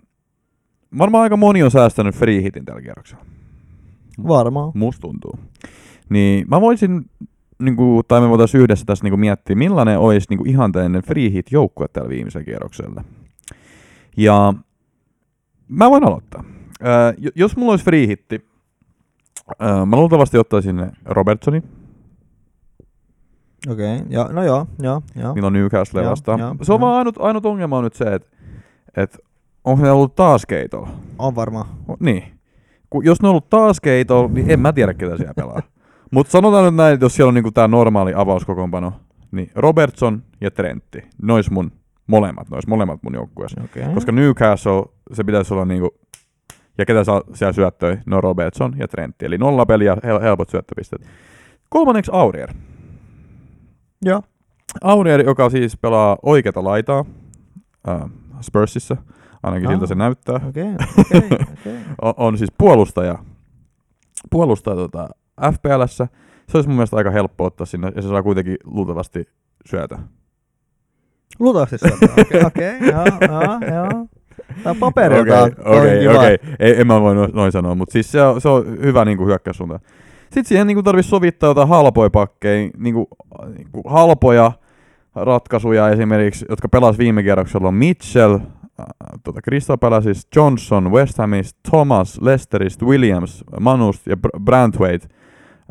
Speaker 2: varmaan aika moni on säästänyt free hitin tällä kierroksella.
Speaker 3: Varmaan.
Speaker 2: Musta tuntuu. Niin mä voisin, niinku, tai me voitaisiin yhdessä tässä niinku miettiä, millainen olisi niinku ihanteellinen free hit joukkue tällä viimeisellä kierroksella. Ja mä voin aloittaa. Ää, jos mulla olisi free hitti, ää, mä luultavasti ottaisin Robertsonin,
Speaker 3: Okei, okay. ja, no joo, joo, joo.
Speaker 2: milloin Newcastle
Speaker 3: Joo,
Speaker 2: vastaan.
Speaker 3: joo,
Speaker 2: Se on
Speaker 3: joo.
Speaker 2: vaan ainut, ainut ongelma on nyt se, että et, onko ne ollut taas keitolla.
Speaker 3: On varmaan.
Speaker 2: Niin. Kun jos ne on ollut taas keitolla, niin en mä tiedä, ketä siellä pelaa. Mutta sanotaan nyt näin, että jos siellä on niinku tää normaali avauskokoonpano, niin Robertson ja Trentti, nois mun molemmat, nois molemmat mun joukkueessa.
Speaker 3: Okay.
Speaker 2: Koska Newcastle, se pitäisi olla niinku, ja ketä saa siellä syöttöi, no Robertson ja Trentti. Eli nolla peliä, hel- helpot syöttöpisteet. Kolmanneksi Aurier.
Speaker 3: Joo.
Speaker 2: Aurier, joka siis pelaa oikeata laitaa äh, Spursissa, ainakin
Speaker 3: Aa.
Speaker 2: siltä se näyttää
Speaker 3: Okei, okei, okei.
Speaker 2: on, on siis puolustaja, puolustaja tota, FPLssä. Se olisi mun mielestä aika helppo ottaa sinne, ja se saa kuitenkin luultavasti syötä.
Speaker 3: Luultavasti sieltä. Okei, okei, joo, joo, joo. Tää on paperilta.
Speaker 2: Okei, okei, okei. Ei, en mä voi noin, noin sanoa, mutta siis se on, se on hyvä niinku hyökkäyssuunta. Sitten siihen niinku tarvitsisi sovittaa jotain halpoja pakkeja, niinku, niinku halpoja ratkaisuja esimerkiksi, jotka pelasi viime kierroksella on Mitchell, äh, tota Crystal Palaceista, Johnson, West Hamista, Thomas, Leicesteristä, Williams, Manust ja Br- Brantwaite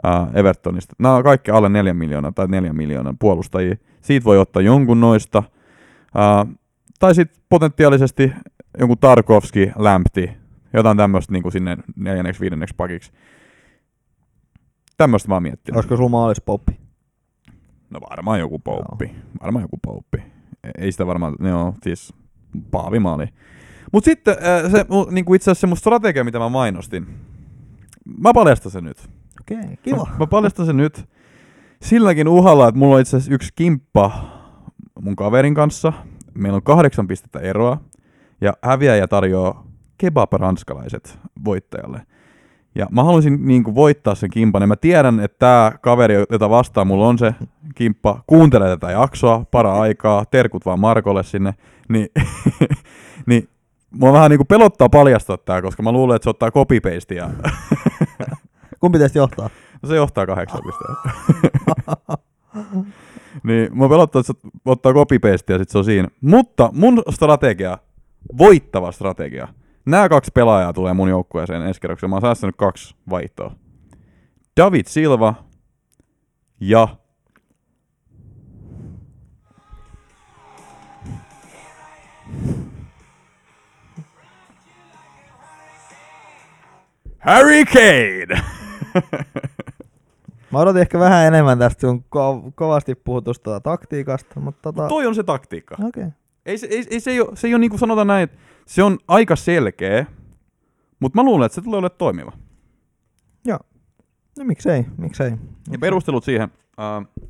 Speaker 2: äh, Evertonista. Nämä on kaikki alle 4 miljoonaa tai 4 miljoonan puolustajia. Siitä voi ottaa jonkun noista. Äh, tai sitten potentiaalisesti jonkun Tarkovski, Lämpti, jotain tämmöistä niin sinne neljänneksi, viidenneksi pakiksi. Tämmöistä mä miettinyt.
Speaker 3: Olisiko sulla maalis poppi?
Speaker 2: No varmaan joku pouppi. Varmaan joku pouppi. E- Ei sitä varmaan, joo, siis paavimaali. Mut sitten se, mu- niinku itse asiassa se mun strategia, mitä mä mainostin. Mä paljastan sen nyt.
Speaker 3: Okei, kiva.
Speaker 2: Mä, mä paljastan sen nyt silläkin uhalla, että mulla on itse asiassa yksi kimppa mun kaverin kanssa. Meillä on kahdeksan pistettä eroa. Ja häviäjä tarjoaa kebab-ranskalaiset voittajalle. Ja mä haluaisin niin kuin voittaa sen kimpan. Ja mä tiedän, että tämä kaveri, jota vastaan mulla on se kimppa, kuuntelee tätä jaksoa para aikaa. Terkut vaan Markolle sinne. Niin, niin mua vähän niin kuin pelottaa paljastaa tää, koska mä luulen, että se ottaa copy-pastea.
Speaker 3: Kumpi teistä johtaa?
Speaker 2: No se johtaa kahdeksan pistettä. niin, mua pelottaa, että se ottaa copy-pastea ja sit se on siinä. Mutta mun strategia, voittava strategia, nämä kaksi pelaajaa tulee mun joukkueeseen ensi kerroksella. Mä oon säästänyt kaksi vaihtoa. David Silva ja Harry Kane!
Speaker 3: Mä odotin ehkä vähän enemmän tästä sun ko- kovasti puhutusta taktiikasta, mutta tota...
Speaker 2: Toi on se taktiikka.
Speaker 3: Okei. Okay.
Speaker 2: Ei, se, ei, ei se, ei ole, se ei ole niin kuin sanotaan näin, että se on aika selkeä, mutta mä luulen, että se tulee olemaan toimiva.
Speaker 3: No miksei, miksei.
Speaker 2: Ja perustelut siihen. Uh,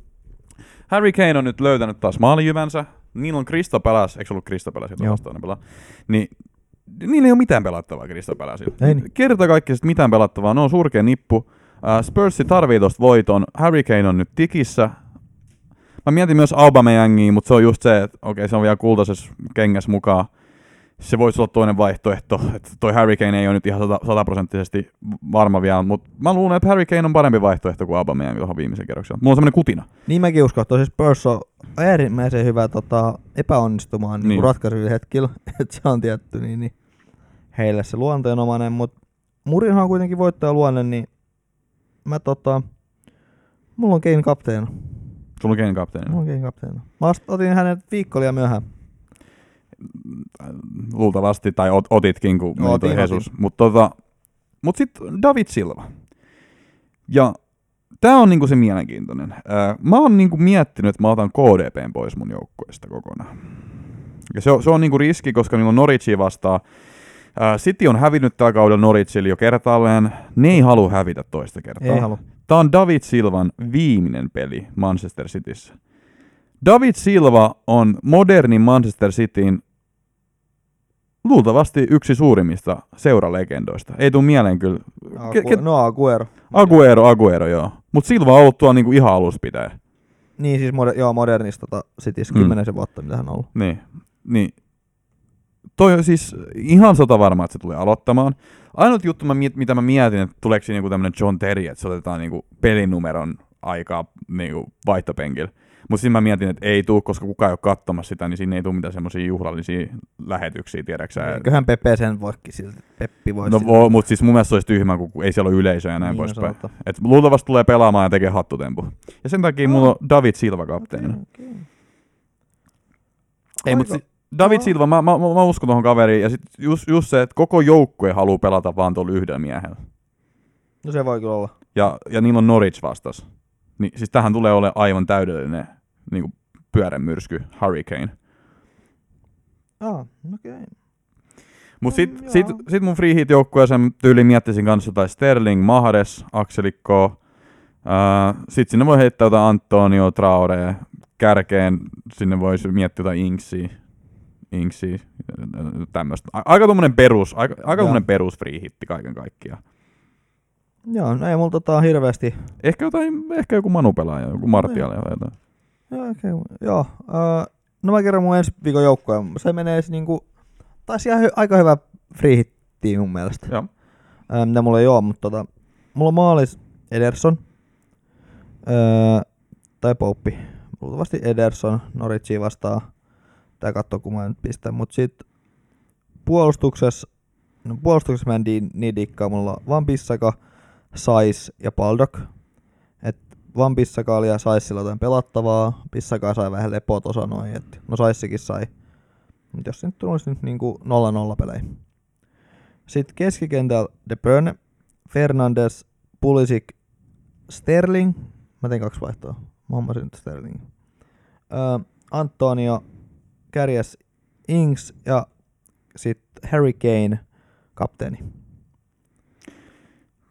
Speaker 2: Harry Kane on nyt löytänyt taas maalijyvänsä. Niillä on Krista Palace, eikö ollut Krista Palace, jota
Speaker 3: Joo.
Speaker 2: vastaan ne pelaa? Niin, niillä ei ole mitään pelattavaa Krista
Speaker 3: niin.
Speaker 2: Kerta kaikkiaan mitään pelattavaa, ne on surkea nippu. Uh, Spursi tarvii tosta voiton, Harry Kane on nyt tikissä. Mä mietin myös Aubameyangia, mutta se on just se, että okei, se on vielä kultaisessa kengässä mukaan. Se voisi olla toinen vaihtoehto, että toi Harry Kane ei ole nyt ihan sata- sataprosenttisesti varma vielä, mutta mä luulen, että Harry Kane on parempi vaihtoehto kuin Aubameyang tuohon viimeisen kerroksen. Mulla on semmoinen kutina.
Speaker 3: Niin mäkin uskon, että siis Spurs on äärimmäisen hyvä tota, epäonnistumaan niin.
Speaker 2: Niin.
Speaker 3: Niin hetkillä, että se on tietty niin, niin heille se luonteenomainen, mutta Murinhan on kuitenkin voittaja luonne, niin mä tota, mulla on Kane kapteena.
Speaker 2: Sulla on Kane kapteeni.
Speaker 3: Mulla on Kane kapteena. Mä otin hänet viikko liian myöhään.
Speaker 2: luultavasti, tai ot, otitkin, kun meni
Speaker 3: Otin.
Speaker 2: Jesus. Mutta tota, mut sitten David Silva. Ja tämä on niinku se mielenkiintoinen. Mä oon niinku miettinyt, että mä otan KDPn pois mun joukkueesta kokonaan. Ja se on, se on niinku riski, koska niillä on Norwichia vastaan. Ää, City on hävinnyt tällä kaudella Norwichille jo kertaalleen. Ne ei halua hävitä toista kertaa.
Speaker 3: Ei halua.
Speaker 2: Tämä on David Silvan viimeinen peli Manchester Cityssä. David Silva on modernin Manchester Cityn luultavasti yksi suurimmista seuralegendoista. Ei tule mieleen kyllä. Ke- ke-
Speaker 3: Agu- no Aguero.
Speaker 2: Aguero, Aguero, joo. Mutta Silva on ollut tuolla niinku ihan alusta pitäen.
Speaker 3: Niin siis moder- joo, modernista tota, Cityssä
Speaker 2: Mm.
Speaker 3: vuotta, mitä hän on ollut.
Speaker 2: Niin, niin. Toi on siis ihan sata varma, että se tulee aloittamaan. Ainut juttu, mä mitä mä mietin, että tuleeko siinä niinku tämmönen John Terry, että se otetaan niinku pelinumeron aikaa niinku vaihtopenkillä. Mutta siinä mä mietin, että ei tuu, koska kukaan ei ole katsomassa sitä, niin siinä ei tule mitään semmoisia juhlallisia lähetyksiä, tiedäksä.
Speaker 3: Eiköhän Pepe sen voikin silti. Peppi voi
Speaker 2: No, vo, mutta siis mun mielestä se olisi tyhmä, kun ei siellä ole yleisöä ja näin
Speaker 3: Niin,
Speaker 2: poispäin.
Speaker 3: no, totta.
Speaker 2: Et luultavasti tulee pelaamaan ja tekee hattutempu. Ja sen takia mulla on David Silva kapteenina.
Speaker 3: Okei, okei.
Speaker 2: Ei, mutta si- David. Silva, mä, mä, mä, uskon tuohon kaveriin. Ja sit just, just se, että koko joukkue haluaa pelata vaan tuolla yhdellä miehellä.
Speaker 3: No se voi kyllä olla.
Speaker 2: Ja, ja niillä on Norwich vastas. Niin, siis tähän tulee olemaan aivan täydellinen niin kuin pyörämyrsky, hurricane.
Speaker 3: Ah, okei.
Speaker 2: Mut
Speaker 3: Mm,
Speaker 2: sit,
Speaker 3: joo.
Speaker 2: sit, sit mun free hit joukkueeseen tyyliin miettisin kanssa jotain Sterling, Mahrez, Akselikko. Uh, sit sinne voi heittää jotain Antonio, Traore, kärkeen sinne voisi miettiä jotain Inksiä. Inksiä, tämmöstä. A- Aika tommonen perus, aika, aika perus free hitti kaiken kaikkiaan.
Speaker 3: Joo, no ei mulla tota hirveästi.
Speaker 2: Ehkä, jotain, ehkä joku Manu pelaaja, joku Martial tai jotain.
Speaker 3: Joo, okay. Joo. Uh, no mä kerron mun ensi viikon joukkoja. Se menee siis niinku, taisi ihan hy- aika hyvä free hitti mun mielestä.
Speaker 2: Joo.
Speaker 3: Uh, mitä mulla ei oo, mutta tota, mulla on maalis Ederson. Uh, tai Pouppi. Luultavasti Ederson Norwichia vastaan. Tää kattoo kun mä nyt pistän. Mut sit puolustuksessa, no puolustuksessa mä en di, niin dikkaa. Mulla on Van Bissaka, Sais ja Baldock. Et Van Bissaka oli ja Saissilla jotain pelattavaa. Bissaka sai vähän lepoa tosa noin. Et, no Saissikin sai. Mut jos nyt tulisi nyt niinku 0-0 pelejä. Sitten keskikentällä De Bruyne, Fernandes, Pulisic, Sterling. Mä tein kaksi vaihtoa. Mä hommasin nyt Sterling. Öö, Antonio, kärjäs Ings ja sitten Harry Kane, kapteeni.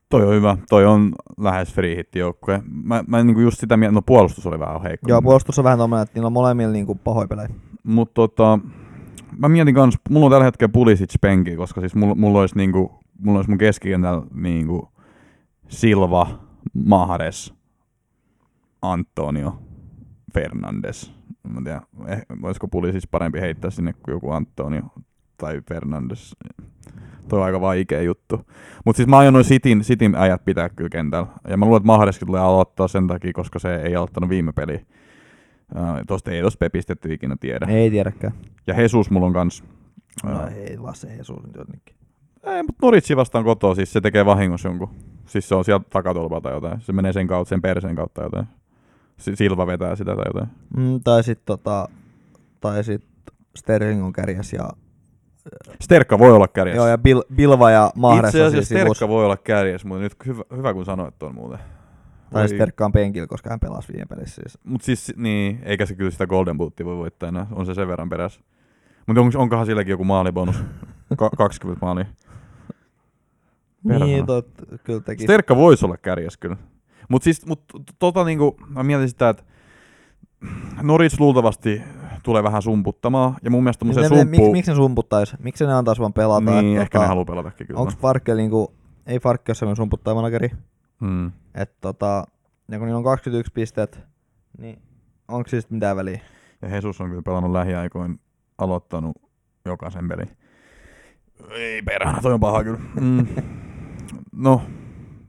Speaker 2: Toi on hyvä. Toi on lähes free hitti joukkue. Mä, mä niinku just sitä mieltä, no puolustus oli vähän heikko.
Speaker 3: Joo, puolustus on vähän tommonen, että niillä on molemmilla niinku pahoja pelejä.
Speaker 2: Mutta tota, mä mietin kans, mulla on tällä hetkellä Pulisic penki, koska siis mulla, mulla olisi niinku, mulla olisi mun keskikentällä niinku Silva, Mahrez, Antonio, Fernandes. Mä tiedä, eh, olisiko Pulisic parempi heittää sinne kuin joku Antonio tai Fernandes. Toi on aika vaikea juttu. Mutta siis mä aion noin Cityn, Cityn äijät pitää kyllä kentällä. Ja mä luulen, että Mahrezkin tulee aloittaa sen takia, koska se ei aloittanut viime peliä. Uh, tosta ei olisi pepistetty ikinä tiedä.
Speaker 3: Ei tiedäkään.
Speaker 2: Ja Jesus mulla on kans.
Speaker 3: No ei vaan se Jesus nyt jotenkin.
Speaker 2: ei, mutta Noritsi vastaan kotoa, siis se tekee vahingossa jonkun. Siis se on sieltä takatolpaa tai jotain. Se menee sen kautta, sen perseen kautta jotain. Si- Silva vetää sitä tai jotain.
Speaker 3: Mm, tai sit tota, tai sit Sterling on kärjäs ja,
Speaker 2: Sterkka voi olla kärjessä.
Speaker 3: joo, ja Bil, Bilva ja Mahrez
Speaker 2: Itse
Speaker 3: on
Speaker 2: asiassa. Sterkka voi olla kärjessä, mutta nyt hyvä, hyvä kun sanoit tuon muuten.
Speaker 3: Tai Sterkka on penkillä, koska hän pelasi viime pelissä siis.
Speaker 2: Mut siis, niin, eikä se kyllä sitä Golden Bootia voi voittaa enää. On se sen verran perässä. Mutta on, onkohan silläkin joku maalibonus? Ka- 20 maalia. Perhana.
Speaker 3: Niin, tot, kyllä teki.
Speaker 2: Sterkka voisi olla kärjessä kyllä. Mutta siis, mut, tota niinku, mä mietin sitä, että Norwich luultavasti tulee vähän sumputtamaan. Ja mun mielestä tommoseen
Speaker 3: ne,
Speaker 2: sumppuun...
Speaker 3: miksi, miksi ne sumputtais? Miksi ne antais vaan pelata?
Speaker 2: niin,
Speaker 3: Et
Speaker 2: ehkä ne haluaa pelatakin kyllä.
Speaker 3: Onko Farkkel niinku, ei Farkki ole semmoinen sumputtaa manageri,
Speaker 2: Hmm.
Speaker 3: että tota, ja kun niillä on 21 pistet, niin onko siis mitään väliä?
Speaker 2: Ja Jesus on kyllä pelannut lähiaikoin aloittanut jokaisen pelin. Ei perhana, toi on paha kyllä. Mm. No,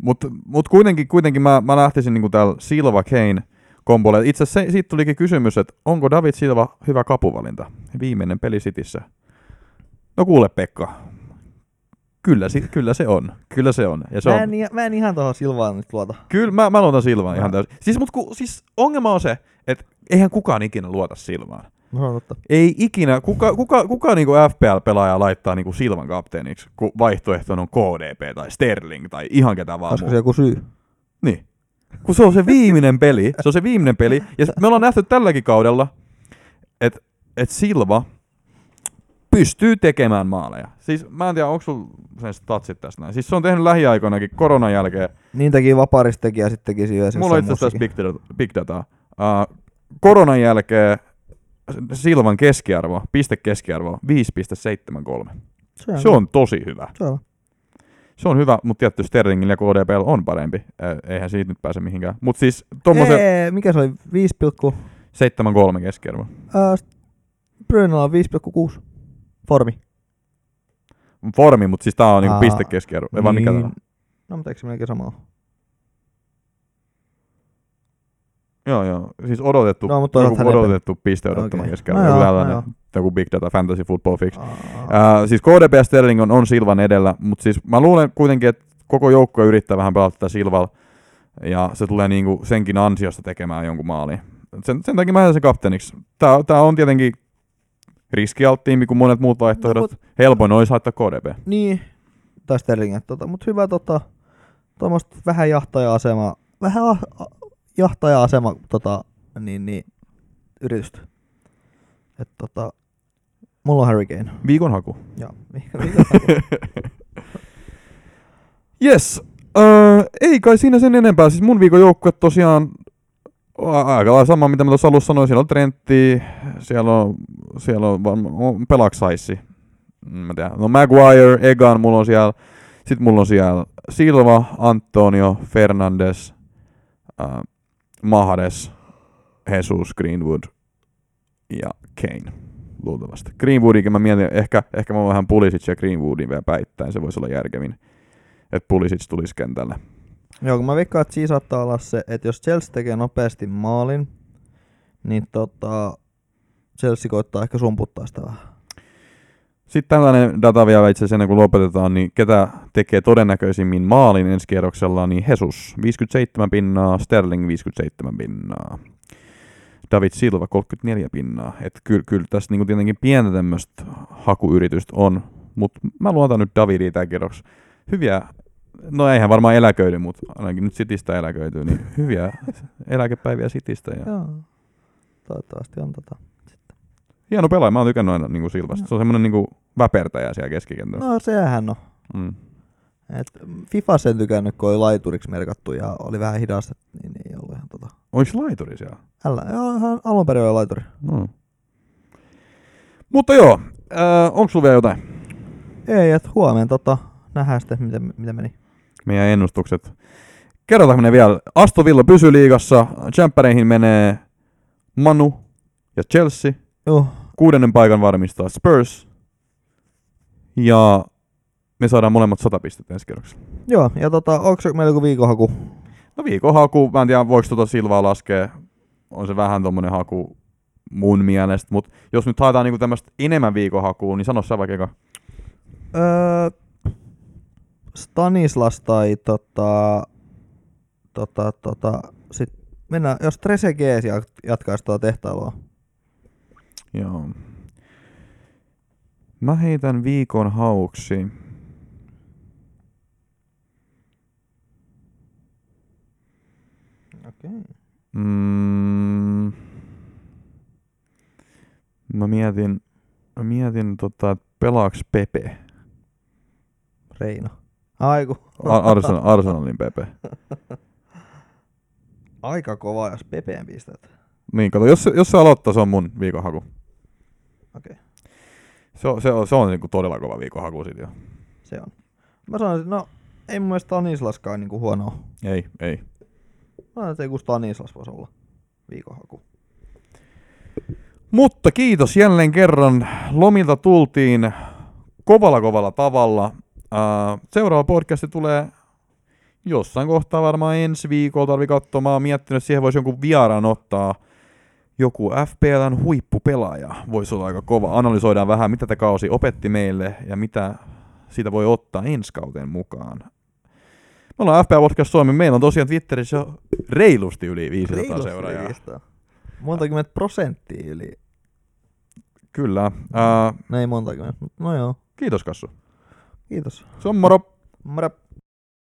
Speaker 2: mutta mut kuitenkin, kuitenkin mä, mä lähtisin niinku täällä Silva Kane kombolle. Itse asiassa siitä tulikin kysymys, että onko David Silva hyvä kapuvalinta? Viimeinen peli Sitissä. No kuule Pekka, kyllä, si- kyllä se on. Kyllä se on. Ja se
Speaker 3: Mä
Speaker 2: on
Speaker 3: en, i- mä en ihan tuohon Silvaan nyt luota.
Speaker 2: Kyllä, mä, mä luotan Silvaan ihan
Speaker 3: Mä-
Speaker 2: täysin. Siis, mut ku, siis ongelma on se, että eihän kukaan ikinä luota Silvaan.
Speaker 3: No, totta.
Speaker 2: Ei ikinä, kuka, kuka, kuka niinku FPL-pelaaja laittaa niinku Silvan kapteeniksi, kun vaihtoehtona on KDP tai Sterling tai ihan ketä vaan
Speaker 3: Olisiko se joku syy?
Speaker 2: Niin. Kun se on se viimeinen peli, se on se viimeinen peli, ja me ollaan nähty tälläkin kaudella, että et Silva pystyy tekemään maaleja. Siis mä en tiedä, onko sulla sen statsit tästä näin. Siis se on tehnyt lähiaikoinakin koronan jälkeen.
Speaker 3: Niin teki vaparista teki ja sitten teki yhdessä.
Speaker 2: Mulla on itse asiassa tässä big, data, big dataa. Uh, koronan jälkeen Silvan keskiarvo, piste keskiarvo 5,73.
Speaker 3: Se
Speaker 2: Se on tosi hyvä.
Speaker 3: Se on.
Speaker 2: Se on hyvä, mutta tietty Sterlingillä ja KDPL on parempi. Eihän siitä nyt pääse mihinkään. Mutta siis tommosen
Speaker 3: Ei, mikä se oli? 5,
Speaker 2: 7,3 keskiarvo.
Speaker 3: äh, Brynällä on 5,6. Formi.
Speaker 2: Formi, mutta siis tää on niinku
Speaker 3: Aa,
Speaker 2: piste keskiarvo. Ei vaan mikä tää on?
Speaker 3: No, mutta eikö se melkein sama ole?
Speaker 2: Joo, joo. Siis odotettu,
Speaker 3: No, mutta
Speaker 2: joku odotettu piste odottama
Speaker 3: Okei.
Speaker 2: keskiarvo.
Speaker 3: No joo,
Speaker 2: tällainen,
Speaker 3: no
Speaker 2: joku Big Data Fantasy Football Fix.
Speaker 3: Aa.
Speaker 2: Uh, siis KDP ja Sterling on, on Silvan edellä, mutta siis mä luulen kuitenkin, että koko joukko yrittää vähän pelata tätä Silvalla, ja se tulee niinku senkin ansiosta tekemään jonkun maalin. Sen, sen takia mä jätän sen kapteeniksi. Tää, tää on tietenkin riskialttiimpi kuin monet muut vaihtoehdot.
Speaker 3: No,
Speaker 2: Helpoin olisi haittaa KDP.
Speaker 3: Niin, tai Sterling, tota, mutta hyvä tota, tuommoista vähän jahtaja-asema, vähän a, a, jahtaja-asema tota, niin, niin, yritystä. Et, tota, mulla on Harry Kane.
Speaker 2: Viikon haku.
Speaker 3: Joo, mikä, mikä
Speaker 2: Yes. Öö, ei kai siinä sen enempää. Siis mun viikon joukkue tosiaan aika lailla sama, mitä mä tuossa alussa sanoin. Siellä on Trentti, siellä on, siellä on, on Pelaksaissi. Mä tiedän. No Maguire, Egan, mulla on siellä. Sitten mulla on siellä Silva, Antonio, Fernandes, äh, Mahdes, Jesus, Greenwood ja Kane. Luultavasti. Greenwoodikin mä mietin, ehkä, ehkä mä vähän Pulisic ja Greenwoodin vielä päittäin, se voisi olla järkevin että Pulisic tulisi kentälle.
Speaker 3: Joo, kun mä veikkaan, että siinä saattaa olla se, että jos Chelsea tekee nopeasti maalin, niin tota, Chelsea koittaa ehkä sumputtaa sitä vähän.
Speaker 2: Sitten tällainen data vielä itse asiassa ennen kuin lopetetaan, niin ketä tekee todennäköisimmin maalin ensi kierroksella, niin Jesus 57 pinnaa, Sterling 57 pinnaa, David Silva 34 pinnaa. Että kyllä, kyllä tässä niinku tietenkin pientä tämmöistä hakuyritystä on, mutta mä luotan nyt Davidiin tämän kierroksi. Hyviä, no eihän varmaan eläköidy, mutta ainakin nyt Sitistä eläköityy, niin hyviä eläkepäiviä Sitistä. Ja
Speaker 3: Joo. Toivottavasti on tota.
Speaker 2: Hieno pelaaja, mä oon tykännyt aina niinku Silvasta. Se on semmoinen niinku väpertäjä siellä keskikentällä.
Speaker 3: No sehän on.
Speaker 2: Mm.
Speaker 3: Et FIFA sen tykännyt, kun oli laituriksi merkattu ja oli vähän hidasta, niin ei ollut ihan tota.
Speaker 2: Oliko se laituri siellä?
Speaker 3: Älä, joo, alun perin oli laituri.
Speaker 2: No. Mutta joo, äh, onko sulla vielä jotain?
Speaker 3: Ei, et huomenna tota, nähdään sitten, miten, miten meni.
Speaker 2: Meidän ennustukset. Kerrotaanko ne vielä? Aston Villa pysyy liigassa, Champereihin menee Manu ja Chelsea.
Speaker 3: Joo,
Speaker 2: Kuudennen paikan varmistaa Spurs. Ja me saadaan molemmat 100 pistettä ensi kerroksella.
Speaker 3: joo ja tota, onko meillä joku viikonhaku?
Speaker 2: No viikon haku, mä en tiedä voiko tuota Silvaa laskea. On se vähän tommonen haku mun mielestä, mutta jos nyt haetaan niinku tämmöistä enemmän viikon hakua, niin sano sä vaikka eka.
Speaker 3: Öö, Stanislas tai tota, tota, tota, sit mennään, jos Trezeguet jat- jatkaisi tuota tehtailua.
Speaker 2: Joo. Mä heitän viikon hauksi.
Speaker 3: Okei.
Speaker 2: Mm, mä mietin, mä mietin tota, että pelaaks Pepe?
Speaker 3: Reino. Aiku.
Speaker 2: Ar- Arsenal, Arsenalin Pepe.
Speaker 3: Aika kova, jos Pepeen pistät.
Speaker 2: Niin, kato, jos, jos se aloittaa, se on mun viikon haku.
Speaker 3: Okei,
Speaker 2: Se on, se on, se on niinku todella kova viikon haku sit jo.
Speaker 3: se on. Mä sanoisin, no ei mun mielestä Stanislaskaan niinku huonoa.
Speaker 2: Ei, ei.
Speaker 3: Mä sanoin, että joku Stanislas voisi olla viikonhaku.
Speaker 2: Mutta kiitos jälleen kerran. Lomilta tultiin kovalla kovalla tavalla. Seuraava podcasti tulee jossain kohtaa varmaan ensi viikolla. Mä oon miettinyt, että siihen voisi jonkun vieraan ottaa. Joku FPLn huippupelaaja voisi olla aika kova. Analysoidaan vähän, mitä tämä kausi opetti meille ja mitä siitä voi ottaa ensi kauteen mukaan. Me ollaan FPL Podcast Suomi. Meillä on tosiaan Twitterissä jo reilusti yli 500 seuraajaa.
Speaker 3: Monta kymmentä prosenttia yli
Speaker 2: Kyllä. Uh,
Speaker 3: Ne ei monta kymmentä, no joo.
Speaker 2: kiitos Kassu.
Speaker 3: Kiitos.
Speaker 2: Se on moro.
Speaker 3: Moro.